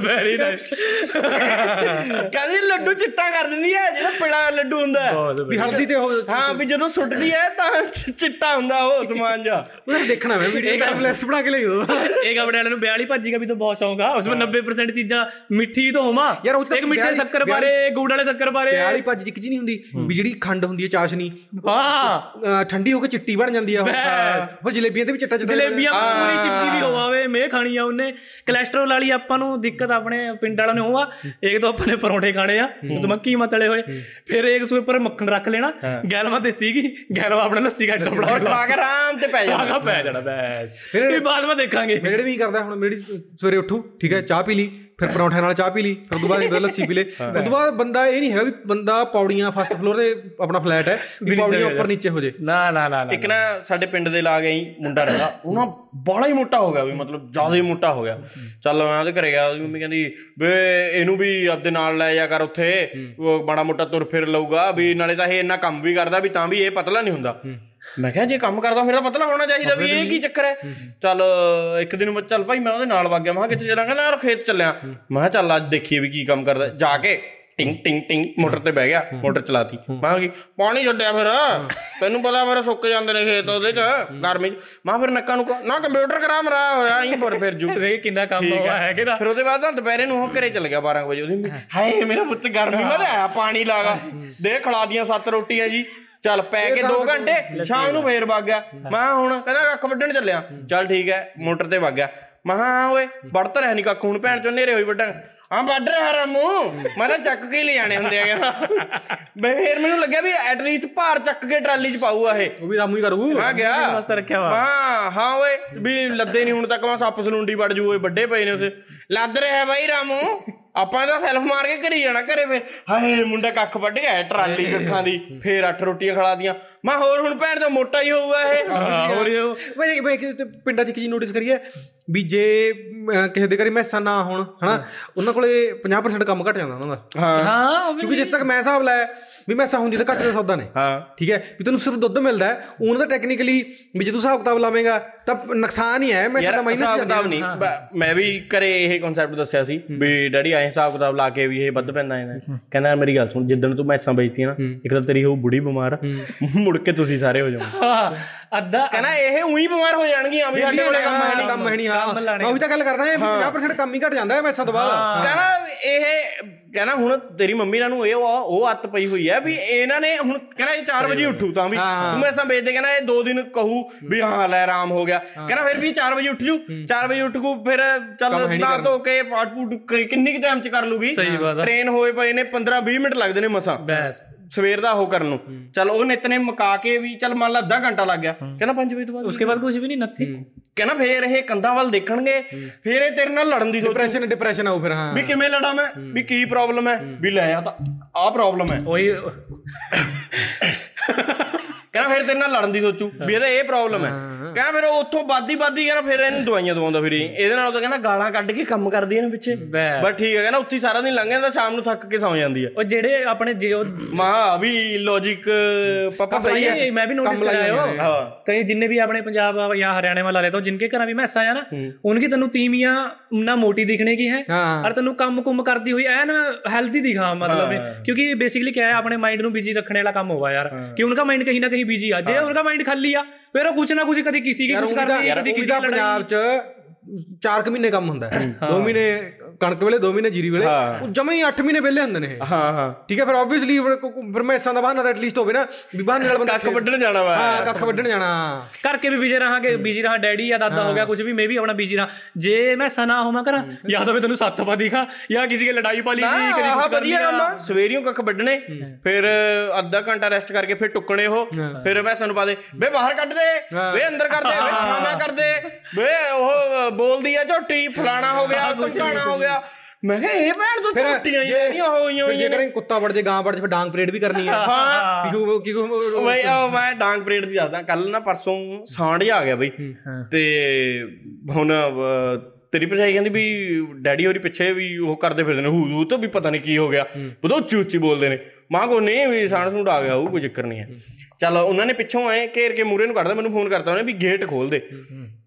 ਵੈਰੀ ਨਾਈਸ ਕਹਿੰਦੀ ਲੱਡੂ ਚਿੱਟਾ ਕਰ ਦਿੰਦੀ ਹੈ ਜਿਹੜਾ ਪੀਲਾ ਲੱਡੂ ਹੁੰਦਾ ਹੈ। ਵੀ ਹਲਦੀ ਤੇ ਹਾਂ ਵੀ ਜਦੋਂ ਸੁੱਟਦੀ ਹੈ ਤਾਂ ਚਿੱਟਾ ਹੁੰਦਾ ਉਹ ਸਮਾਨ ਜਾ ਮੈਂ ਦੇਖਣਾ ਮੈਂ ਵੀਡੀਓ ਟਾਈਮ ਲੈਪਸ ਬਣਾ ਕੇ ਲਈ ਦੋ ਇੱਕ ਆਪਣੇ ਵਾਲੇ ਨੂੰ 42 ਭਾਜੀ ਦਾ ਵੀ ਤਾਂ ਬਹੁਤ ਸ਼ੌਂਕ ਆ। ਉਸ ਵਿੱਚ 90% ਚੀਜ਼ਾਂ ਮਿੱਠੀ ਤੋਂ ਹੋਵਾ। ਇੱਕ ਮਿੱਠੇ ਸ਼ੱਕਰ ਬਾਰੇ ਗੁੜ ਵਾਲੇ ਸ਼ੱਕਰ ਬਾਰੇ। 42 ਭਾਜੀ ਦੀ ਕਿਚੀ ਨਹੀਂ ਹੁੰਦੀ ਵੀ ਜਿਹੜੀ ਖੰਡ ਹੁੰਦੀ ਹੈ ਚਾਸ਼ਨੀ। ਹਾਂ। ਠੰਡੀ ਹੋ ਕੇ ਚਿੱਟੀ ਬਣ ਜਾਂਦੀ ਆ ਉਹ। ਜਲੇਬੀਆਂ ਤੇ ਵੀ ਚਿੱਟਾ ਚਿੱਟਾ ਜਲੇਬੀਆਂ ਪੂਰੀ ਚਿੱਟੀ ਵੀ ਹੋਵਾਵੇ ਮੈਂ ਖਾਣੀ ਆ ਉਹਨੇ। ਕੋਲੇਸਟ੍ਰੋਲ ਵਾਲੀ ਆਪਾਂ ਨੂੰ ਦਿੱਕਤ ਆਪਣੇ ਪਿੰਡ ਵਾਲਿਆਂ ਨੂੰ ਉਹ ਆ ਇੱਕ ਤਾਂ ਆਪਾਂ ਨੇ ਪਰੌਂਠੇ ਖਾਣੇ ਆ ਉਸ ਮੱਕੀ ਮਤਲੇ ਹੋਏ। ਫਿਰ ਇੱਕ ਉਸ ਉੱਪਰ ਮੱਖਣ ਰੱਖ ਲੈਣਾ। ਗੈਲਵਾ ਤੇ ਸੀਗੀ ਗੈਲਵਾ ਆਪਣੇ ਲੱਸੀ ਘੱਟ ਬਣਾ ਔਰ ਖਾ ਕੇ ਆਰਾਮ ਤੇ ਪੈ ਜਾ ਆਗਾ ਪੈ ਜਾਣਾ ਬੈਸ। ਇਹ ਬਾਅਦ ਵਿੱਚ ਦੇਖਾਂਗੇ। ਮੇਰੇ ਵੀ ਕਰਦਾ ਹੁਣ ਮੇਰੀ ਸਵੇਰੇ ਉੱਠੂ ਠੀਕ ਹੈ ਚਾਹ ਪੀ ਲਈ। ਫਿਰ [LAUGHS] ਪਰੌਂਠੇ ਨਾਲ ਚਾਹ ਪੀ ਲਈ ਫਿਰ ਉਦੋਂ ਬਾਅਦ ਫਿਰ ਲੱਸੀ ਪੀ ਲੇ ਉਸ ਤੋਂ ਬਾਅਦ ਬੰਦਾ ਇਹ ਨਹੀਂ ਹੈਗਾ ਵੀ ਬੰਦਾ ਪੌੜੀਆਂ ਫਸਟ ਫਲੋਰ ਤੇ ਆਪਣਾ ਫਲੈਟ ਹੈ ਵੀ ਪੌੜੀਆਂ ਉੱਪਰ ਨੀਚੇ ਹੋ ਜੇ। ਨਾ ਨਾ ਨਾ ਨਾ ਇੱਕ ਨਾ। ਸਾਡੇ ਪਿੰਡ ਦੇ ਲਾਗ ਹੀ ਮੁੰਡਾ ਰਹਿੰਦਾ। ਉਹ ਨਾ ਬੜਾ ਹੀ ਮੋਟਾ ਹੋ ਗਿਆ ਵੀ ਮਤਲਬ ਜ਼ਿਆਦਾ ਹੀ ਮੋਟਾ ਹੋ ਗਿਆ। ਚੱਲ ਮੈਂ ਉਹਦੇ ਘਰੇ ਗਿਆ ਉਹਦੀ ਮੰਮੀ ਕਹਿੰਦੀ ਵੇ ਇਹਨੂੰ ਵੀ ਆਪਦੇ ਨਾਲ ਲੈ ਜਾ ਕਰ ਉੱਥੇ ਉਹ ਬੜਾ ਮੋਟਾ ਤੁਰ ਫਿਰ ਲਊਗਾ ਵੀ ਨਾਲੇ ਤਾਂ ਇਹ ਇੰਨਾ ਕੰਮ ਵੀ ਕਰਦਾ ਵੀ ਤਾਂ ਵੀ ਇਹ ਪਤਲਾ ਨਹੀਂ ਹੁੰਦਾ। ਮੈਂ ਕਿਹਾ ਜੇ ਕੰਮ ਕਰਦਾ ਫਿਰ ਤਾਂ ਪਤਲਾ ਹੋਣਾ ਚਾਹੀਦਾ ਵੀ ਇਹ ਕੀ ਚੱਕਰ ਹੈ? ਚੱਲ ਇੱਕ ਦਿਨ ਮੈਂ ਚੱਲ ਭਾਈ ਮੈਂ ਉਹਦੇ ਨਾਲ ਵਗ ਗਿਆ ਮੈਂ ਕਿਹਾ ਕਿੱਥੇ ਚੱਲਾਂ ਕਹਿੰਦਾ ਯਾਰ ਖੇਤ ਚੱਲਿਆ। ਮੈਂ ਕਿਹਾ ਚੱਲ ਅੱਜ ਦੇਖੀਏ ਵੀ ਕੀ ਕੰਮ ਕਰਦਾ। ਜਾ ਕੇ ਟਿੰਗ ਟਿੰਗ ਟਿੰਗ ਮੋਟਰ ਤੇ ਬਹਿ ਗਿਆ ਮੋਟਰ ਚਲਾਤੀ। ਮੈਂ ਕਿ ਪਾਣੀ ਛੱਡਿਆ ਫਿਰ? ਤੈਨੂੰ ਪਤਾ ਫਿਰ ਸੁੱਕ ਜਾਂਦੇ ਨੇ ਖੇਤ ਉਹਦੇ ਚ ਗਰਮੀ ਚ। ਮੈਂ ਫਿਰ ਨੱਕਾਂ ਨੂੰ ਨਾ ਕੰਪਿਊਟਰ ਖਰਾਬ ਮਰਾ ਹੋਇਆ ਅਸੀਂ ਪਰ ਫਿਰ ਜੂ। ਦੇਖ ਕਿੰਨਾ ਕੰਮ ਹੋਇਆ ਹੈ ਕਿਹਦਾ ਫਿਰ ਉਹਦੇ ਬਾਅਦ ਨਾ ਦੁਪਹਿਰੇ ਨੂੰ ਉਹ ਘਰੇ ਚਲ ਗਿਆ 12 ਵਜੇ। ਉਹਦੀ ਹਾਏ ਮੇਰਾ ਪੁੱਤ ਗਰਮੀ ਮੈਂ ਆਇਆ ਪਾਣੀ ਲਾਗਾ ਦੇ ਖਲਾ ਦੀਆਂ ਸੱਤ ਰੋਟੀਆਂ ਜੀ। ਚੱਲ ਪੈ ਕੇ 2 ਘੰਟੇ ਸ਼ਾਮ ਨੂੰ ਫੇਰ ਵਗ ਗਿਆ। ਮੈਂ ਹੁਣ ਕਹਿੰਦਾ ਕੱਖ ਵੱਢਣ ਚੱਲਿਆ। ਚੱਲ ਠੀਕ ਹੈ ਮੋਟਰ ਤੇ ਵਗ ਗਿਆ। ਮੈਂ ਕਿਹਾ ਹਾਂ ਓਏ ਵੜਤ ਰਹਿ ਨਹੀਂ ਕੱਖ ਹੁਣ ਭੈਣ ਚੋਂ ਨੇਰੇ ਹੋਈ ਵੱਢਣ। ਹਾਂ ਵੱਢ ਰਿਹਾ ਰਾਮੂ ਮੈਂ ਤਾਂ ਚੱਕ ਕੇ ਲੈ ਜਾਣੇ ਹੁੰਦੇ ਆ ਕਹਿੰਦਾ ਮੈਂ ਫੇਰ ਮੈਨੂੰ ਲੱਗਿਆ ਵੀ ਐਟਲੀਸਟ ਭਾਰ ਚੱਕ ਕੇ ਟਰਾਲੀ 'ਚ ਪਾਊ ਇਹ। ਉਹ ਵੀ ਰਾਮੂ ਹੀ ਕਰੂ। ਮੈਂ ਗਿਆ ਵਾਸਤੇ ਰੱਖਿਆ ਵਾ। ਹਾਂ ਹਾਂ ਓਏ ਵੀ ਲੱਦੇ ਨਹੀਂ ਹੁਣ ਤੱਕ। ਮੈਂ ਸੱਪ ਸਲੂੰਡੀ ਵੜ ਜੂ ਓਏ ਵੱਡੇ ਪਏ ਨੇ ਉਥੇ। ਲੱਦ ਰਿਹਾ ਬਾਈ ਰਾਮੂ। ਆਪਾਂ ਤਾਂ ਸੈਲਫ ਮਾਰ ਕੇ ਘਰੀ ਜਾਣਾ ਘਰੇ ਫੇਰ। ਹਾਏ ਮੁੰਡਾ ਕੱਖ ਵੱਢ ਗਿਆ ਟਰਾਲੀ ਕੱਖਾਂ ਦੀ। ਫੇਰ ਅੱਠ ਰੋਟੀਆਂ ਖਿਲਾ ਦੀਆਂ। ਮੈਂ ਹੋਰ ਹੁਣ ਭੈਣ ਤੋਂ ਮੋਟਾ ਹੀ ਹੋਊਗਾ ਇਹ। ਹੋਰ ਕਿ ਤੇ ਪਿੰਡਾਂ 'ਚ ਇੱਕ ਚੀਜ਼ ਨੋਟਿਸ ਕਰੀਏ ਵੀ ਜੇ ਕਿਸੇ ਦੇ ਘਰੇ ਮੈਸਾਂ ਨਾ ਹੋਣ ਹਨਾ ਉਹਨਾਂ ਕੋਲੇ 50% ਕੰਮ ਘਟ ਜਾਂਦਾ ਉਹਨਾਂ ਦਾ। ਹਾਂ। ਕਿਉਂਕਿ ਜਿੱਥੇ ਤੱਕ ਮੈਂ ਹਿਸਾਬ ਲਾਇਆ ਵੀ ਮੈਸਾਂ ਹੁੰਦੀ ਤਾਂ ਘੱਟ ਦਾ ਸੌਦਾ ਨੇ। ਹਾਂ। ਠੀਕ ਹੈ? ਵੀ ਤੈਨੂੰ ਸਿਰਫ ਦੁੱਧ ਮਿਲਦਾ ਹੈ ਉਹਨਾਂ ਦਾ ਟੈਕਨੀਕਲੀ ਵੀ ਜੇ ਤੂੰ ਹਿਸਾਬ ਕਿਤਾਬ ਲਾਵੇਂਗਾ ਤਾਂ ਨੁਕਸਾਨ ਹੀ ਹੈ ਮੈਸਾਂ ਯਾਰ ਦਾ ਮਾਈਨਸ ਜਾਂਦਾ ਕਿਤਾਬ ਨਹੀਂ। ਮੈਂ ਵੀ ਘਰੇ ਇਹ ਕਨਸੈਪਟ ਦੱਸਿਆ ਸੀ ਵੀ ਡੈਡੀ ਐਂ ਹਿਸਾਬ ਕਿਤਾਬ ਲਾ ਕੇ ਵੀ ਇਹ ਵੱਧ ਪੈਂਦਾ ਇਹਨਾਂ ਕਹਿੰਦਾ ਮੇਰੀ ਗੱਲ ਸੁਣ ਜਿੱਦਣ ਤੂੰ ਮੈਸਾਂ ਵੇਚਤੀਆਂ ਨਾ ਇੱਕ ਤਾਂ ਤੇਰੀ ਉਹ ਬੁੜੀ ਬਿਮਾਰ ਮੁੜ ਕੇ ਤੁਸੀਂ ਸਾਰੇ ਹੋ ਜਾਓ ਅੱਧਾ ਕਹਿੰਦਾ ਇਹ ਉਹੀ ਬਿਮਾਰ ਹੋ ਜਾਣਗੀਆਂ ਵੀ ਸਾਡੇ ਕੋਲੇ ਕੰਮ ਹੈ ਨਹੀਂ ਕੰਮ ਹੈ ਨਹੀਂ ਹਾਂ। ਮੈਂ ਉਹੀ ਤਾਂ ਗੱਲ ਕਰਦਾ ਹਾਂ ਵੀ 50% ਕੰਮ ਹੀ ਘਟ ਜਾਂਦਾ ਹੈ ਮੈਸਾਂ ਤੋਂ ਬਾਅਦ ਕਹਿੰਦਾ ਇਹ ਕਹਿੰਦਾ ਹੁਣ ਤੇਰੀ ਮੰਮੀ ਨਾਲ ਨੂੰ ਇਹ ਉਹ ਉਹ ਅੱਤ ਪਈ ਹੋਈ ਹੈ ਵੀ ਇਹਨਾਂ ਨੇ ਹੁਣ ਕਹਿੰਦਾ ਇਹ 4 ਵਜੇ ਉੱਠੂ ਤਾਂ ਵੀ। ਤੂੰ ਮੈਸਾਂ ਵੇਚਦੇ ਕਹਿੰਦਾ ਇਹ ਦੋ ਦਿਨ ਕਹੂ ਵੀ ਹਾਂ ਲੈ ਆਰਾਮ ਹੋ ਗਿਆ। ਕਹਿੰਦਾ ਫਿਰ ਵੀ 4 ਵਜੇ ਉੱਠ ਜੂ। 4 ਵਜੇ ਉੱਠ ਕੂ ਫਿਰ ਚੱਲ ਨੀ। ਧੋ ਕੇ ਪਾਟ ਪੂਟ ਕਿੰਨੀ ਕੁ ਟਾਈਮ ਚ ਕਰ ਲੂਗੀ। ਟ੍ਰੇਨ ਹੋਏ ਪਏ ਨੇ 15 20 ਮਿੰਟ ਲੱਗਦੇ ਨੇ ਮਸਾਂ। ਬੈਸ। ਸਵੇਰ ਦਾ ਉਹ ਕਰਨ ਨੂੰ। ਚੱਲ ਉਹ ਨਿਤ ਨੇ ਮੁਕਾ ਕੇ ਵੀ ਚੱਲ ਮੰਨ ਲਾ ਅੱਧਾ ਘੰਟਾ ਲੱਗ ਗਿਆ। ਕਹਿੰਦਾ 5 ਵਜੇ ਤੋਂ ਬਾਅਦ ਉਸਕੇ ਬਾਅਦ ਕੁਝ ਵੀ ਨਹੀਂ ਨਥੀ ਕਹਿੰਦਾ ਫੇਰ ਇਹ ਕੰਧਾਂ ਵੱਲ ਦੇਖਣਗੇ ਫੇਰ ਇਹ ਤੇਰੇ ਨਾਲ ਲੜਨ ਦੀ ਸੋਚ। ਡਿਪਰੈਸ਼ਨ ਡਿਪਰੈਸ਼ਨ ਆਉ ਫਿਰ ਹਾਂ। ਵੀ ਕਿਵੇਂ ਲੜਾਂ ਮੈਂ? ਵੀ ਕੀ ਪ੍ਰੋਬਲਮ ਹੈ? ਵੀ ਲੈ ਆ ਤਾਂ ਆਹ ਪ੍ਰੋਬਲਮ ਹੈ। ਉਹੀ ਕਹਿੰਦਾ ਫਿਰ ਤੇਰੇ ਨਾਲ ਲੜਨ ਦੀ ਸੋਚੂ ਵੀ ਇਹਦਾ ਇਹ ਪ੍ਰੋਬਲਮ ਹੈ। ਕਹਿੰਦਾ ਫਿਰ ਉੱਥੋਂ ਬਾਦੀ ਬਾਦੀ ਕਹਿੰਦਾ ਫਿਰ ਇਹਨੂੰ ਦਵਾਈਆਂ ਦਵਾਉਂਦਾ ਫਿਰ। ਇਹਦੇ ਨਾਲ ਉਹ ਤਾਂ ਕਹਿੰਦਾ ਗਾਲਾਂ ਕੱਢ ਕੇ ਕੰਮ ਕਰਦੀ ਇਹਨੂੰ ਪਿੱਛੇ। ਬਸ। ਠੀਕ ਹੈ ਕਹਿੰਦਾ ਉੱਥੇ ਸਾਰਾ ਦਿਨ ਲੰਘ ਜਾਂਦਾ ਸ਼ਾਮ ਨੂੰ ਥੱਕ ਕੇ ਸੌਂ ਜਾਂਦੀ ਹੈ। ਉਹ ਜਿਹੜੇ ਆਪਣੇ ਜੇ ਉਹ ਮਾਂ ਵੀ ਲੌਜੀਕ ਪਾਪਾ ਸਹੀ ਹੈ। ਮੈਂ ਵੀ ਨੋਟਿਸ ਕਰਾਇਆ ਹਾਂ। ਕਈ ਜਿੰਨੇ ਵੀ ਆਪਣੇ ਪੰਜਾਬ ਜਾਂ ਹਰਿਆਣੇ ਵਾਲਾ ਲੈ ਤੋ ਜਿਨਕੇ ਘਰਾਂ ਵੀ ਮੈਸਾ ਆ ਨਾ ਉਨਕੀ ਤੈਨੂੰ ਤੀਮੀਆਂ ਨਾ ਮੋਟੀ ਦਿਖਣੇ ਕੀ ਹੈ। ਔਰ ਤੈਨੂੰ ਕੰਮ ਕੁਮ ਕਰਦੀ ਹੋਈ ਐਨ ਹੈਲਦੀ ਦਿਖਾ ਮਤਲਬ ਕਿਉਂਕਿ ਬੇਸਿਕਲੀ ਕਿਹਾ ਹੈ ਆਪਣੇ ਮਾਈਂਡ ਨੂੰ ਬਿਜ਼ੀ ਰੱਖਣੇ ਵਾਲਾ ਕੰਮ ਹੋਵਾ ਯਾਰ। ਕਿ ਉਨਕਾ ਮਾਈਂਡ ਕਹੀਂ ਨਾ ਕਹੀਂ ਹੀ ਬਿਜ਼ੀ ਆ ਜੇ ਉਹਨਾਂ ਦਾ ਮਾਈਂਡ ਖਾਲੀ ਆ। ਫਿਰ ਉਹ ਕੁਛ ਨਾ ਕੁਛ ਕਦੇ ਕਿਸੇ ਕੇ ਕੁਛ ਕਰਦੇ ਆ ਕਦੇ ਕਿਸੇ ਨਾਲ ਪੰਜਾਬ 'ਚ 4 ਕੁ ਮਹੀਨੇ ਕੰਮ ਹੁੰਦਾ ਹੈ। 2 ਮਹੀਨੇ ਕਣਕ ਵੇਲੇ 2 ਮਹੀਨੇ ਜੀਰੀ ਵੇਲੇ। ਉਹ ਜਮਾ ਹੀ 8 ਮਹੀਨੇ ਵੇਲੇ ਹੁੰਦੇ ਨੇ ਇਹ। ਹਾਂ ਹਾਂ। ਠੀਕ ਹੈ ਫਿਰ ਆਬਵੀਅਸਲੀ ਫਿਰ ਮੈਂ ਇਸਾਂ ਦਾ ਬਹਾਨਾ ਤਾਂ ਐਟਲੀਸਟ ਹੋਵੇ ਨਾ ਵੀ ਬਹਾਨੇ ਨਾਲ ਬੰਦਾ ਕੱਖ ਵੱਢਣ ਜਾਣਾ ਵਾ। ਹਾਂ ਕੱਖ ਵੱਢਣ ਜਾਣਾ। ਕਰਕੇ ਵੀ ਬੀਜੇ ਰਹਾਂਗੇ ਬੀਜੀ ਰਹਾ ਡੈਡੀ ਜਾਂ ਦਾਦਾ ਹੋ ਗਿਆ ਕੁਝ ਵੀ ਮੈਂ ਵੀ ਆਪਣਾ ਬੀਜੀ ਰਹਾ। ਜੇ ਮੈਂ ਸਨਾ ਹੋਵਾਂ ਕਰਾਂ ਜਾਂ ਤਾਂ ਮੈਂ ਤੈਨੂੰ ਸੱਤ ਪਾ ਦਿਖਾ ਜਾਂ ਕਿਸੇ ਕੇ ਲੜਾਈ ਪਾ ਲਈ ਦੀ ਕਰੀ ਕੁਝ ਵਧੀਆ ਕੰਮ ਸਵੇਰੀਓਂ ਕੱਖ ਵੱਢਣੇ ਫਿਰ ਅੱਧਾ ਘੰਟਾ ਰੈਸਟ ਕਰਕੇ ਫਿਰ ਟੁੱਕਣੇ ਉਹ ਫਿਰ ਮੈਂ ਸਾਨੂੰ ਪਾ ਦੇ ਵੇ ਬਾਹਰ ਕੱਢ ਦੇ ਵੇ ਅੰਦਰ ਕਰ ਦੇ ਵੇ ਛਾਵਾਂ ਕਰ ਦੇ ਵੇ ਉਹ ਬੋਲਦੀ ਆ ਝੋਟੀ ਫਲਾਣਾ ਹੋ ਗਿਆ ਫਲਾਣਾ ਹੋ ਗਿਆ। ਮੈਂ ਕਿਹਾ ਇਹ ਭੈਣ ਤੋਂ ਝੋਟੀਆਂ ਹੀ ਨਹੀਂ ਹੋਈਆਂ ਫਿਰ ਜੇ ਹੋਈਆਂ ਕਰੇ ਕੁੱਤਾ ਵੜ ਜੇ ਗਾਂ ਵੜ ਜੇ ਫਿਰ ਡਾਂਗ ਪਰੇਡ ਵੀ ਕਰਨੀ ਹੈ। ਹਾਂ ਕਿਉਂ ਕਿਉਂ ਬਈ ਉਹ ਮੈਂ ਡਾਂਗ ਪਰੇਡ ਦੀ ਦੱਸਦਾ ਕੱਲ ਨਾ ਪਰਸੋਂ ਸਾਂਢ ਆ ਗਿਆ ਬਈ। ਤੇ ਹੁਣ ਤੇਰੀ ਭਰਜਾਈ ਕਹਿੰਦੀ ਵੀ ਡੈਡੀ ਹੋਰੀ ਪਿੱਛੇ ਵੀ ਉਹ ਕਰਦੇ ਫਿਰਦੇ ਨੇ ਹੂ ਹੂ ਤੋਂ ਵੀ ਪਤਾ ਨਹੀਂ ਕੀ ਹੋ ਗਿਆ। ਬਦੋ ਉੱਚੀ ਉੱਚੀ ਬੋਲਦੇ ਨੇ। ਮਾਂ ਕੋ ਨਹੀਂ ਵੀ ਸਾਂਢ ਸੂਟ ਆ ਗਿਆ ਉਹ ਕੋਈ ਚੱਕਰ ਨਹੀਂ ਹੈ। ਚੱਲ ਉਹਨਾਂ ਨੇ ਪਿੱਛੋਂ ਆਏ ਘੇਰ ਕੇ ਮੂਰੇ ਨੂੰ ਕੱਢਦਾ ਮੈਨੂੰ ਫੋਨ ਕਰਤਾ ਉਹਨੇ ਵੀ ਗੇਟ ਖੋਲ ਦੇ।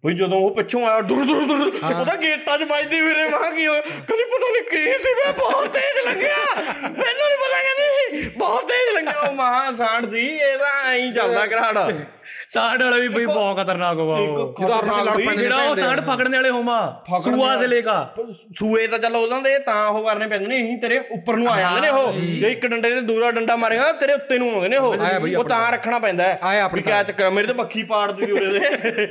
ਬਈ ਜਦੋਂ ਉਹ ਪਿੱਛੋਂ ਆਇਆ ਦੁਰ ਦੁਰ ਦੁਰ ਉਹਦਾ ਗੇਟਾਂ 'ਚ ਵੱਜਦੀ ਫਿਰੇ ਮਾਂ ਕੀ ਹੋਇਆ? ਕਹਿੰਦੀ ਪਤਾ ਨਹੀਂ ਕੀ ਸੀ ਮੈਂ ਬਹੁਤ ਤੇਜ਼ ਲੰਘਿਆ। ਮੈਨੂੰ ਨਹੀਂ ਪਤਾ ਕਹਿੰਦੀ ਬਹੁਤ ਤੇਜ਼ ਲੰਘਿਆ। ਉਹ ਮਹਾ ਸਾਂਢ ਸੀ ਇਹਦਾ ਐਂ ਚੱਲਦਾ ਘਰਾੜਾ। ਸਾਂਢ ਵਾਲਾ ਵੀ ਬਈ ਬਹੁਤ ਖਤਰਨਾਕ ਹੋਗਾ ਉਹ। ਆਪਸ ਵਿੱਚ ਲੜ ਪੈਂਦੇ ਜਿਹੜਾ ਉਹ ਸਾਂਢ ਪਕੜਨੇ ਵਾਲੇ ਹੋਮਾ ਸੂਆ ਸੇ ਲੇਕਾ ਸੂਏ ਤਾਂ ਚੱਲ ਉਹਨਾਂ ਦੇ ਤਾਂ ਉਹ ਕਰਨੇ ਪੈਂਦੇ ਨੇ ਅਸੀਂ ਤੇਰੇ ਉੱਪਰ ਨੂੰ ਆ ਜਾਂਦੇ ਨੇ ਉਹ। ਜੇ। ਇੱਕ ਡੰਡੇ ਤੇ ਦੂਰਾ ਡੰਡਾ ਮਾਰੇਗਾ ਤੇਰੇ ਉੱਤੇ ਨੂੰ ਆਉਂਦੇ ਨੇ ਉਹ। ਉਹ ਤਾਂ ਰੱਖਣਾ ਪੈਂਦਾ ਹੈ। ਵੀ ਕਿਆ ਚੱਕਰ ਆ, ਮੇਰੇ ਤੇ ਬੱਖੀ ਪਾੜ ਦੂਗੀ ਉਹਦੇ ਦੇ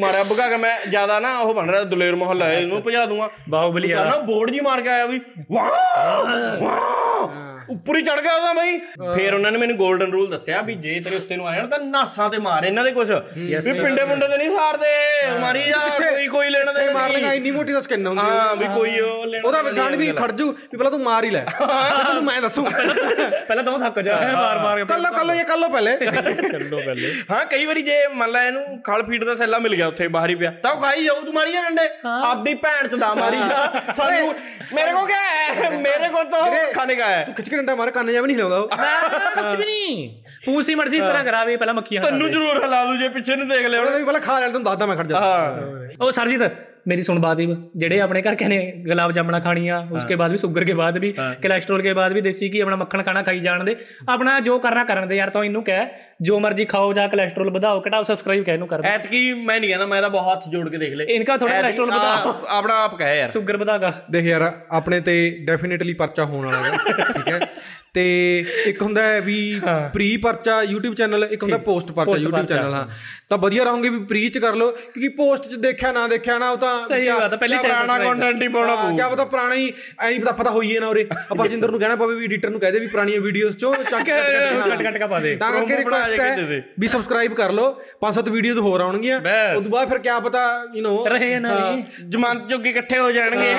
ਮਾਰਿਆ ਭਗਾ ਕੇ ਮੈਂ ਜ਼ਿਆਦਾ ਨਾ ਉਹ ਬਣ ਰਿਹਾ ਦਲੇਰ ਮਹੱਲਾ ਇਹਨੂੰ ਭਜਾ ਦੂੰਗਾ। ਬਾਹੁਬਲੀ ਤਾਂ ਨਾ ਬੋਰਡ ਜੀ ਮਾਰ ਕੇ ਆਇਆ ਵੀ ਵਾਹ! ਵਾਹ! ਉੱਪਰ ਹੀ ਚੜ ਗਿਆ ਉਹਦਾ ਬਈ। ਫੇਰ ਉਹਨਾਂ ਨੇ ਮੈਨੂੰ 골ਡਨ ਰੂਲ ਦੱਸਿਆ ਵੀ ਜੇ ਤੇਰੇ ਉੱਤੇ ਨੂੰ ਆ ਜਾਣ ਤਾਂ ਨਾਸਾਂ ਤੇ ਮਾਰ ਇਹਨਾਂ ਦੇ ਕੁਛ। ਵੀ ਪਿੰਡੇ ਮੁੰਡੇ ਤੇ ਨਹੀਂ ਸਾਰਦੇ ਮਾਰੀ ਜਾ। ਲੈਣਾ ਦੇ ਤੇ ਮਾਰ ਲਗਾ ਇੰਨੀ ਮੋਟੀ ਦਾ ਸਕਿਨ ਹੁੰਦੀ ਹਾਂ ਵੀ ਕੋਈ ਉਹ ਲੈਣਾ ਉਹਦਾ ਵਿਸਾਣ ਵੀ ਖੜ ਜੂ ਵੀ ਪਹਿਲਾਂ ਤੂੰ ਮਾਰ ਹੀ ਲੈ। ਤੈਨੂੰ ਮੈਂ ਦੱਸੂ। ਪਹਿਲਾਂ ਤਾਂ ਉਹ ਥੱਕ ਜਾ। ਮਾਰ ਮਾਰ ਕੇ ਕੱਲੋ ਕੱਲੋ ਇਹ ਕੱਲੋ ਪਹਿਲੇ। ਚੱਲੋ ਪਹਿਲੇ। ਹਾਂ ਕਈ ਵਾਰੀ ਜੇ ਮੰਨ ਲੈ ਇਹਨੂੰ ਖਲ ਫੀਡ ਦਾ ਥੈਲਾ ਮਿਲ ਗਿਆ ਉੱਥੇ ਬਾਹਰ ਹੀ ਪਿਆ ਤਾਂ ਉਹ ਖਾਈ ਜਾਊ ਤੂੰ ਮਾਰੀ ਜਾ ਡੰਡੇ। ਆਪਦੀ ਭੈਣ ਚ ਦਾ ਮਾਰੀ ਸਾਨੂੰ ਮੇਰੇ ਕੋ ਕਿਆ ਹੈ? ਮੇਰੇ ਕੋ ਤਾਂ ਖਾਣੇ ਕਾ ਹੈ। ਤੂੰ ਖਿੱਚ ਕੇ ਡੰਡਾ ਮਾਰ ਕੰਨ ਜਾ ਵੀ ਨਹੀਂ ਹਿਲਾਉਂਦਾ ਉਹ। ਕੁਝ ਵੀ ਨਹੀਂ। ਪੂਸੀ ਮਰਜ਼ੀ ਇਸ ਤਰ੍ਹਾਂ ਕਰਾਵੇ ਪਹਿਲਾਂ ਮੱਖੀਆਂ ਤੈਨੂੰ ਜ਼ਰੂਰ ਹਲਾ ਲੂ ਜੇ ਪਿੱਛੇ ਨੂੰ ਦੇਖ ਲਿਆ। ਉਹਦਾ ਵੀ ਪਹਿਲਾਂ ਖਾ ਲੈਣ ਤੈਨੂੰ ਦੱਸਦਾ ਮੈਂ ਖੜ ਜਾ ਹਾਂ। ਉਹ ਸਰਜੀਤ मेरी सुन बात ही ਜਿਹੜੇ ਆਪਣੇ ਘਰ ਕਹਿੰਦੇ ਗੁਲਾਬ ਜਾਮਣਾ ਖਾਣੀਆਂ ਉਸਕੇ ਬਾਅਦ ਵੀ ਸ਼ੂਗਰ ਕੇ ਬਾਅਦ ਵੀ ਕੋਲੇਸਟ੍ਰੋਲ ਕੇ ਬਾਅਦ ਵੀ ਦੇਸੀ ਕੀ ਆਪਣਾ ਮੱਖਣ ਖਾਣਾ ਖਾਈ ਜਾਣ ਦੇ। ਆਪਣਾ ਜੋ ਕਰਨਾ ਕਰਨ ਦੇ ਯਾਰ ਤਾਂ ਇਹਨੂੰ ਕਹਿ ਜੋ ਮਰਜ਼ੀ ਖਾਓ ਜਾਂ ਕੋਲੇਸਟ੍ਰੋਲ ਵਧਾਓ ਘਟਾਓ ਸਬਸਕ੍ਰਾਈਬ ਕਹਿ ਇਹਨੂੰ ਕਰ ਐਤ ਕੀ ਮੈਂ ਨਹੀਂ ਕਹਿੰਦਾ ਮੈਂ ਤਾਂ ਬਹੁਤ ਹੱਥ ਜੋੜ ਕੇ ਦੇਖ ਲੈ ਇਨਕਾ ਥੋੜਾ ਕੋਲੇਸਟ੍ਰੋਲ ਵਧਾਓ। ਆਪਣਾ ਆਪ ਕਹੇ ਯਾਰ। ਸ਼ੂਗਰ ਵਧਾਗਾ। ਦੇਖ ਯਾਰ ਆਪਣੇ ਤੇ ਡੈਫੀਨਿਟਲੀ ਪਰਚਾ ਹੋਣ ਵਾਲਾ ਹੈ ਠੀਕ ਹੈ? ਤੇ ਇੱਕ ਹੁੰਦਾ ਹੈ ਵੀ ਪ੍ਰੀ ਪਰਚਾ YouTube ਚੈਨਲ ਇੱਕ ਹੁੰਦਾ ਪੋਸਟ ਪਰਚਾ YouTube ਚੈਨਲ ਹਾਂ। ਤਾਂ ਵਧੀਆ ਰਹੋਗੇ ਵੀ ਪ੍ਰੀ ਚ ਕਰ ਲਓ ਕਿਉਂਕਿ ਪੋਸਟ ਚ ਦੇਖਿਆ ਨਾ ਦੇਖਿਆ ਨਾ ਉਹ ਤਾਂ ਸਹੀ ਬਾਤ ਹੈ, ਪਹਿਲੀ ਪੁਰਾਣਾ ਕੰਟੈਂਟ ਹੀ। ਪਾਉਣਾ ਹਾਂ, ਕਿਆ ਪਤਾ ਪੁਰਾਣਾ ਹੀ ਐ ਨਹੀਂ ਪਤਾ ਪਤਾ ਹੋਈਏ ਨਾ ਉਰੇ। [LAUGHS] ਆਪਾਂ ਰਜਿੰਦਰ ਨੂੰ ਕਹਿਣਾ ਪਵੇ ਵੀ ਐਡੀਟਰ ਨੂੰ ਕਹਿ ਦੇ ਵੀ ਪੁਰਾਣੀਆਂ ਵੀਡੀਓਜ਼ ਚੋਂ ਚੱਕ ਕੇ ਕੱਟ ਕੱਟ ਕੇ ਪਾ ਦੇ। ਤਾਂ ਕਰਕੇ ਰਿਕੁਐਸਟ। ਹੈ ਵੀ ਸਬਸਕ੍ਰਾਈਬ ਕਰ ਲਓ ਪੰਜ ਸੱਤ ਵੀਡੀਓਜ਼ ਹੋਰ ਆਉਣਗੀਆਂ। ਉਸ ਤੋਂ ਬਾਅਦ ਫਿਰ ਕਿਆ ਪਤਾ ਯੂ نو ਰਹੇ ਨਾ ਜਮਾਨਤ ਜੋਗੇ ਇਕੱਠੇ ਹੋ ਜਾਣਗੇ।